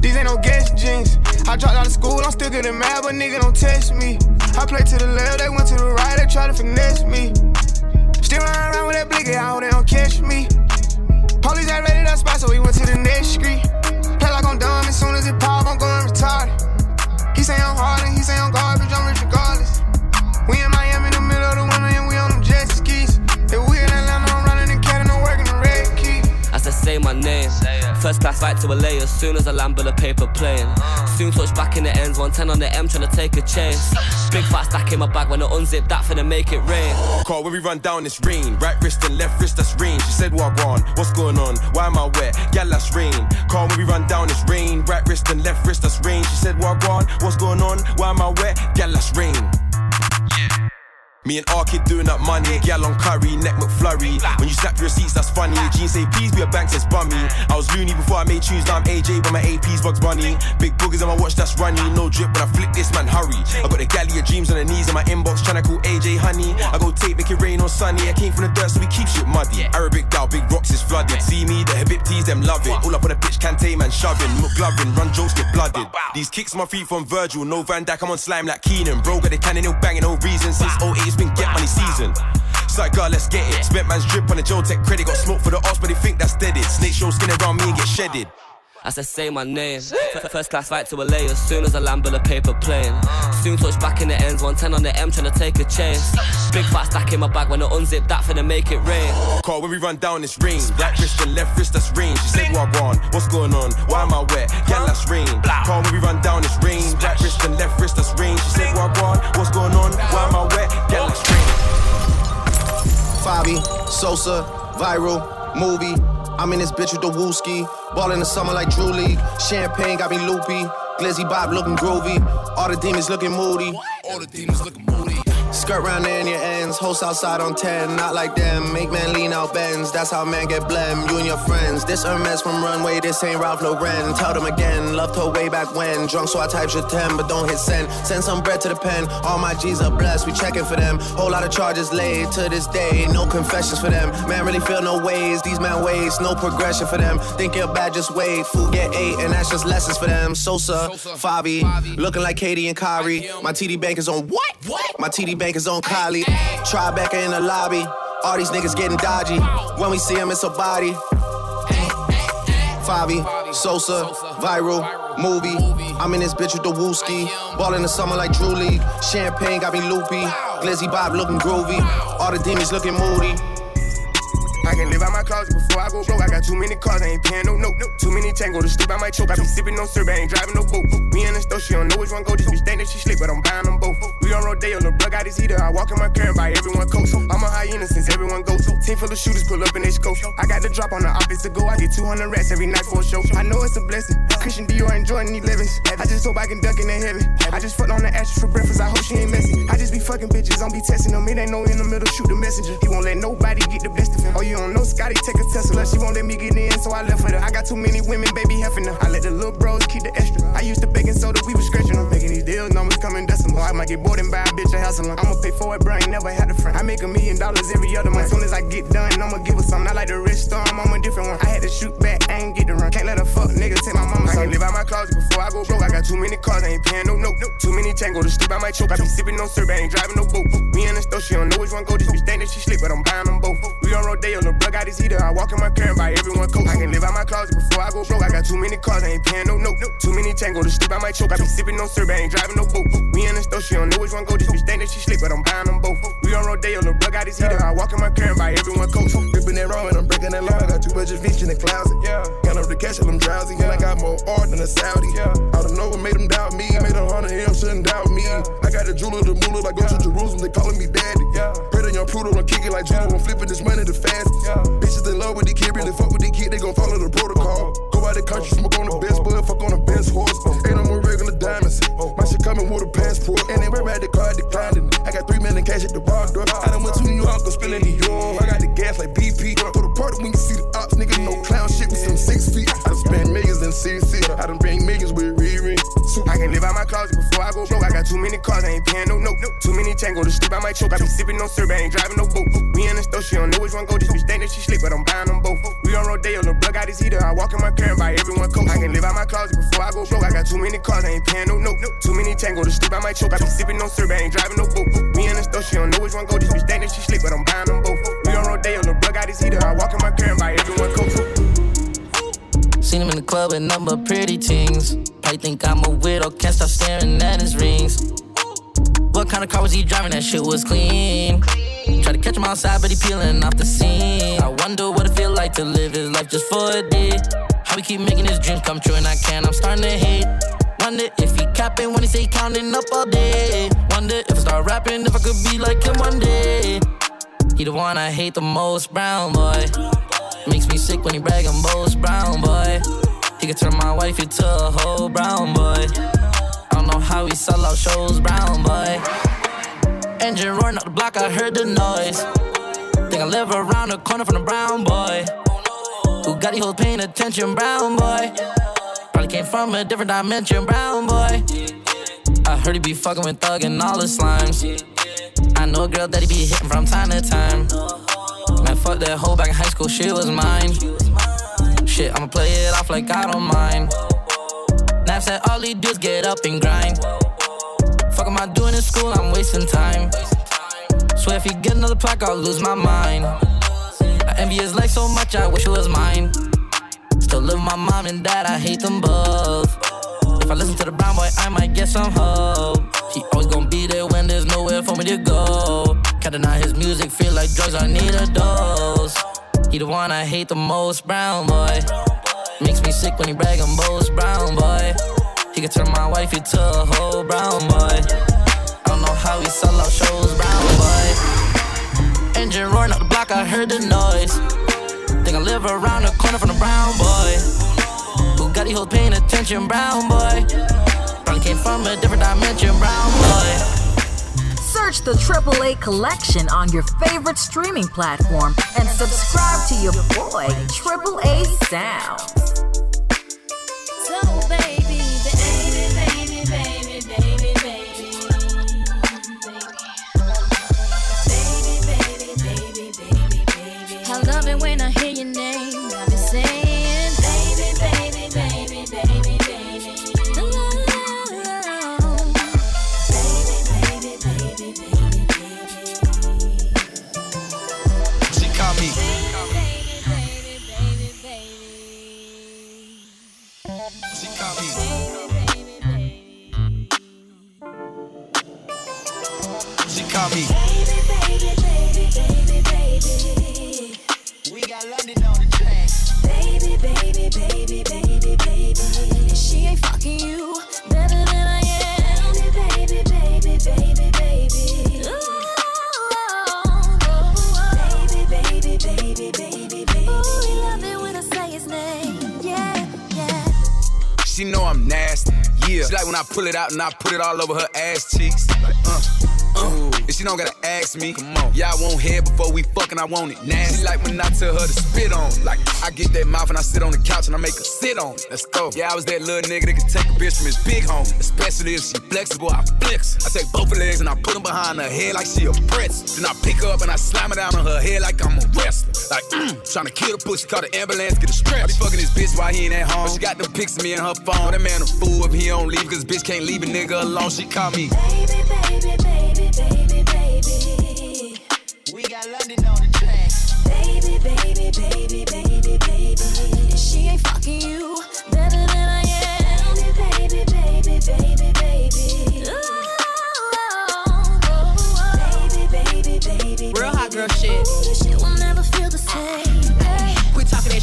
These ain't no guess jeans. I dropped out of school, I'm still getting mad, but nigga don't test me. I play to the left, they went to the right, they try to finesse me. Still running around with that blicky, I hope they don't catch me. Police had raided that spot, so we went to the next street. Soon as it pop, I'm going retarded. He say I'm hard and he say I'm garbage, I'm rich regardless. We in Miami in the middle of the winter and we on them jet skis. If we in Atlanta, I'm running in Canada, I'm working the red key. I say my name, first class flight to LA as soon as I land with a paper plane. Soon touch back in the ends, 110 on the M trying to take a chance. Big fat stack in my bag when I unzip that finna make it rain. Call when we run down this rain. Right wrist and left wrist, that's rain. She said, on? What's going on? Why am I wet? Yeah, that's rain. Call when we run down this rain. Right wrist and left wrist, that's rain. She said, on? What's going on? Why am I wet? Yeah, that's rain. Me and R kid doing up money, gal on curry, neck McFlurry. When you snap your receipts, that's funny. Jeans say please be a bank says bummy. I was loony before I made tunes, now I'm AJ, but my AP's Bugs Bunny. Big boogers on my watch, that's runny. No drip, when I flick this man, hurry. I got the galley of dreams on the knees in my inbox, tryna call AJ honey. I go tape, make it rain on sunny. I came from the dirt, so we keep shit muddy. Arabic gal, big rocks is flooded. See me, the Habibtis, them love it. All up on the pitch, Kante man shoving. McGlovin, run jokes, get blooded. These kicks my feet from Virgil, no Van Dijk, I'm on slime like Keenan. Bro, got the cannon, no banging, no reason. Since 08, it's been get money season. Side girl, let's get it. Spent man's drip on the Joe Tech credit. Got smoke for the odds, but they think that's deaded. Snake show skin around me and get shedded. As I say my name, first class flight to LA as soon as I land with a paper plane. Soon touch back in the ends, 110 on the M trying to take a chance. Big fat stack in my bag when I unzip that for finna make it rain. Call when we run down this rain. Right wrist and left wrist, that's rain. She said, What on? What's going on? Why am I wet? Yeah, that's rain. Call when we run down this rain. Right wrist and left wrist, that's rain. She said, What on? What's going on? Why am I wet? Yeah, that's rain. Fabi, Sosa, viral, movie. I'm in this bitch with the wooski. Ball in the summer like Drew League. Champagne got me loopy. Glizzy Bob looking groovy. All the demons looking moody. All the demons looking moody. Skirt round in your ends, host outside on 10, not like them. Make man lean out bends, that's how man get blem. You and your friends, this Hermes from Runway, this ain't Ralph Lauren. Tell them again, loved her way back when. Drunk so I type your 10, but don't hit send. Send some bread to the pen, all my G's are blessed, we checking for them. Whole lot of charges laid to this day, no confessions for them. Man really feel no ways, these man ways, no progression for them. Think you're bad, just wait. Food get eight, and that's just lessons for them. Sosa, Fabi, looking like KD and Kyrie. My TD bank is on what? what? My TD bank on Kylie. Tribeca in the lobby. All these niggas getting dodgy. When we see them, it's a body. Favi, Sosa, viral, movie. I'm in this bitch with the wooski. Ball in the summer like Drew League. Champagne got me loopy. Glizzy Bob looking groovy. All the demons looking moody. I can live out my closet before I go broke. I got too many cars, I ain't paying no note. Too many tango to sleep, I might choke. I be sipping no syrup, I ain't driving no boat. Me and the store, she don't know which one go. This bitch think that she slick, but I'm buying them both. We on Rodeo, the plug got his heater. I walk in my car and buy everyone coat. I'm a hyena since everyone goes. Team full of shooters pull up in they scope. I got the drop on the office to go. I get 200 rats every night for a show. I know it's a blessing. Christian Dior and Jordan 11s. I just hope I can duck in the heaven. I just fucked on the ashes for breakfast. I hope she ain't messy. I just be fucking bitches. I'm be testing them. It ain't no in the middle. Shoot the messenger. He won't let nobody get the best of him. Oh, you don't know Scotty? Take a Tesla. She won't let me get in, so I left with her. I got too many women, baby, heffing her. I let the little bros keep the extra. I used to baking soda, we was scratching them. Making these deals, numbers coming decimal. I might get bored and buy a bitch a house alone. I'ma pay for it, bro. I ain't never had a friend. I make a million dollars every other month. As soon as I get done, I'ma give her something. I like the rich storm, I'm a different one. I had to shoot back, I ain't get the run. Can't let a fuck nigga take my mama. I can't live out my closet before I go broke. I got too many cars, I ain't paying no note. Too many tango to sleep, I might choke. I be sipping no syrup, I ain't driving no boat. Me and the store, she don't know which one go. This bitch think that she slick, but I'm buying them both. We on Rodeo, the plug got his heater. I walk in my car and buy everyone coat. I can live out my closet before I go broke. I got too many cars, I ain't paying no note. Too many tango to sleep, I might choke. I be sipping no syrup, I ain't driving no boat. Me and the store, she don't know which one go. This bitch think that she sleep, but I'm buying them both. We on Rodeo, the plug got his heater. I walk in my car and buy everyone coat. Ripping that wrong and I'm breaking that law. I got too much adventure in the closet. Yeah. Got up the cash and I'm drowsy. And I got more art than a Saudi. Yeah. Out of nowhere made them doubt me. Made a hundred M, shouldn't doubt me. I got the jeweler, the moolah, like go to Jerusalem, they calling me daddy. Yeah. Young Pluto, I'm kicking like judo, I'm flipping this money the fastest. Yeah. Bitches in love with the kid, really fuck with the kid, they gon' follow the protocol. Uh-huh. Go out the country, smoke on the uh-huh. best bud, fuck on the best horse. Ain't no more regular diamonds. Uh-huh. My shit coming with a passport. And they at the car declined it. I got three million cash at the bar door. I done went to New York, go spending New York. I got the gas like BP. Go to party when you see the ops, nigga, no clown shit with some six feet. I done spent millions in CC. I done bring millions with I can live out my closet before I go broke. I got too many cars, I ain't paying no note. Too many tango to sleep, I might choke. I be sipping no syrup, I ain't driving no boat. Me and the store, she don't know which one go. This bitch think she slick, but I'm buying them both. We on Rodeo, the plug got his heater. I walk in my car and buy everyone coat. I can live out my closet before I go broke. I got too many cars, I ain't paying no note. Too many tango to sleep, I might choke. I be sipping no syrup, I ain't driving no boat. Me and the store, she don't know which one go. This bitch think she slick, but I'm buying them both. We on Rodeo, the plug got his heater. I walk in my car and buy everyone coat. Seen him in the club with number pretty teens. Probably think I'm a widow, can't stop staring at his rings. What kind of car was he driving? That shit was clean. Try to catch him outside, but he peeling off the scene. I wonder what it feel like to live his life just for a day. How we keep making his dreams come true and I can't, I'm starting to hate. Wonder if he capping when he say counting up all day. Wonder if I start rapping, if I could be like him one day. He the one I hate the most, brown boy. Makes me sick when he brag and boast, brown boy. He could turn my wife into a whole brown boy. I don't know how he sell out shows, brown boy. Engine roaring up the block, I heard the noise. Think I live around the corner from the brown boy. Who got these hoes paying attention, brown boy? Probably came from a different dimension, brown boy. I heard he be fucking with Thug and all the slimes. I know a girl that he be hitting from time to time. Fuck that hoe back in high school, shit was mine. Shit, I'ma play it off like I don't mind. Nav said all he do is get up and grind. Fuck am I doing in school? I'm wasting time. Swear if he get another plaque, I'll lose my mind. I envy his life so much, I wish it was mine. Still live with my mom and dad, I hate them both. If I listen to the brown boy, I might get some hope. He always gonna be there when there's nowhere for me to go. Can't deny his music, feel like drugs, I need a dose. He the one I hate the most, brown boy. Makes me sick when he brag and boast, brown boy. He could turn my wife into a whole brown boy. I don't know how he sell out shows, brown boy. Engine roaring up the block, I heard the noise. Think I live around the corner from the brown boy. Who got paying attention, brown boy? Probably came from a different dimension, brown boy. Search the AAA collection on your favorite streaming platform and subscribe to your boy, AAA Sound. London on the track. Baby, baby, baby, baby, baby. She ain't fucking you Yeah. She like when I pull it out and I put it all over her ass cheeks. Like, uh, uh. And she don't gotta ask me. Come on. Yeah, I want head before we fucking. I want it nasty. She like when I tell her to spit on. Like I get that mouth and I sit on the couch and I make her sit on it. Let's go. Yeah, I was that little nigga that could take a bitch from his big home. Especially if she flexible, I flex. I take both her legs and I put them behind her head like she a pretz. Then I pick her up and I slam it down on her head like I'm a wrestler. Like, mm, trying to kill the pussy, call the ambulance, get a stretch. I be fucking this bitch while he ain't at home. But she got them pics of me in her phone. That man a fool if he don't leave, cause bitch can't leave a nigga alone. She call me. Baby, baby, baby, baby, baby. We got London on the track. Baby, baby, baby, baby, baby. She ain't fucking you better than I am. Baby, baby, baby, baby. Baby,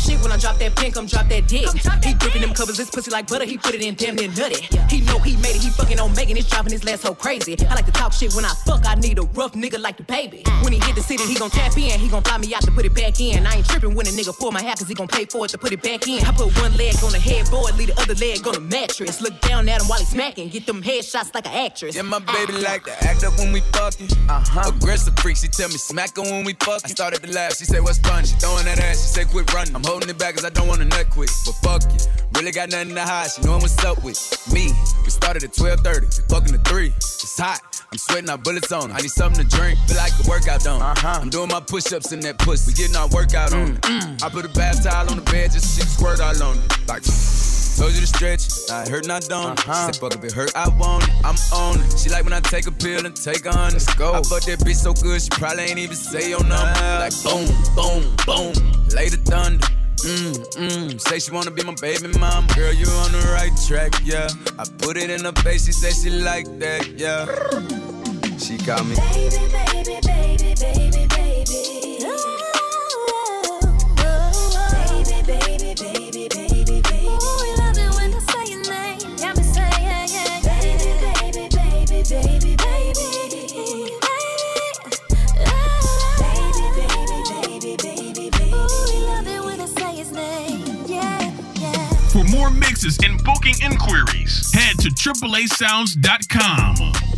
shit when I drop that pin, come drop that dick. He gripping them covers, this pussy like butter, he put it in damn near nutty. He know he made it, he fucking on Megan, it's driving his last so crazy. I like to talk shit when I fuck, I need a rough nigga like the baby. When he hit the city, he gon' tap in, he gon' fly me out to put it back in. I ain't tripping when a nigga pull my hat, cause he gon' pay for it to put it back in. I put one leg on the headboard, leave the other leg on the mattress. Look down at him while he smacking, get them headshots like an actress. Yeah, my baby like to act up when we fucking. Uh-huh. Aggressive freak, she tell me smack her when we fucking. I started to laugh, she said what's fun? She throwing that ass, she said quit running. I'm holding it back cause I don't wanna nut quick. But fuck you, really got nothing to hide. She knowin' what's up with me. We started at 12:30, we fucking at three. It's hot, I'm sweating out bullets on. I need something to drink, feel like a workout done. Uh-huh. I'm doing my push-ups in that pussy. We getting our workout on it. I put a bath towel on the bed just she squirt all on it. Like. Told you to stretch, I hurt not don't. She said, fuck if it hurt, I want it. I'm on it. She like when I take a pill and take a hundred. Let's go. I fuck that bitch so good, she probably ain't even say your number. Like boom, boom, boom. Lay the thunder. Mm, mm. Say she wanna be my baby mom. Girl, you on the right track, yeah. I put it in her face, she said she like that, yeah. She got me. Baby, baby, baby, baby, baby. Baby, baby, baby, baby, mixes and booking inquiries, head to AAASounds.com.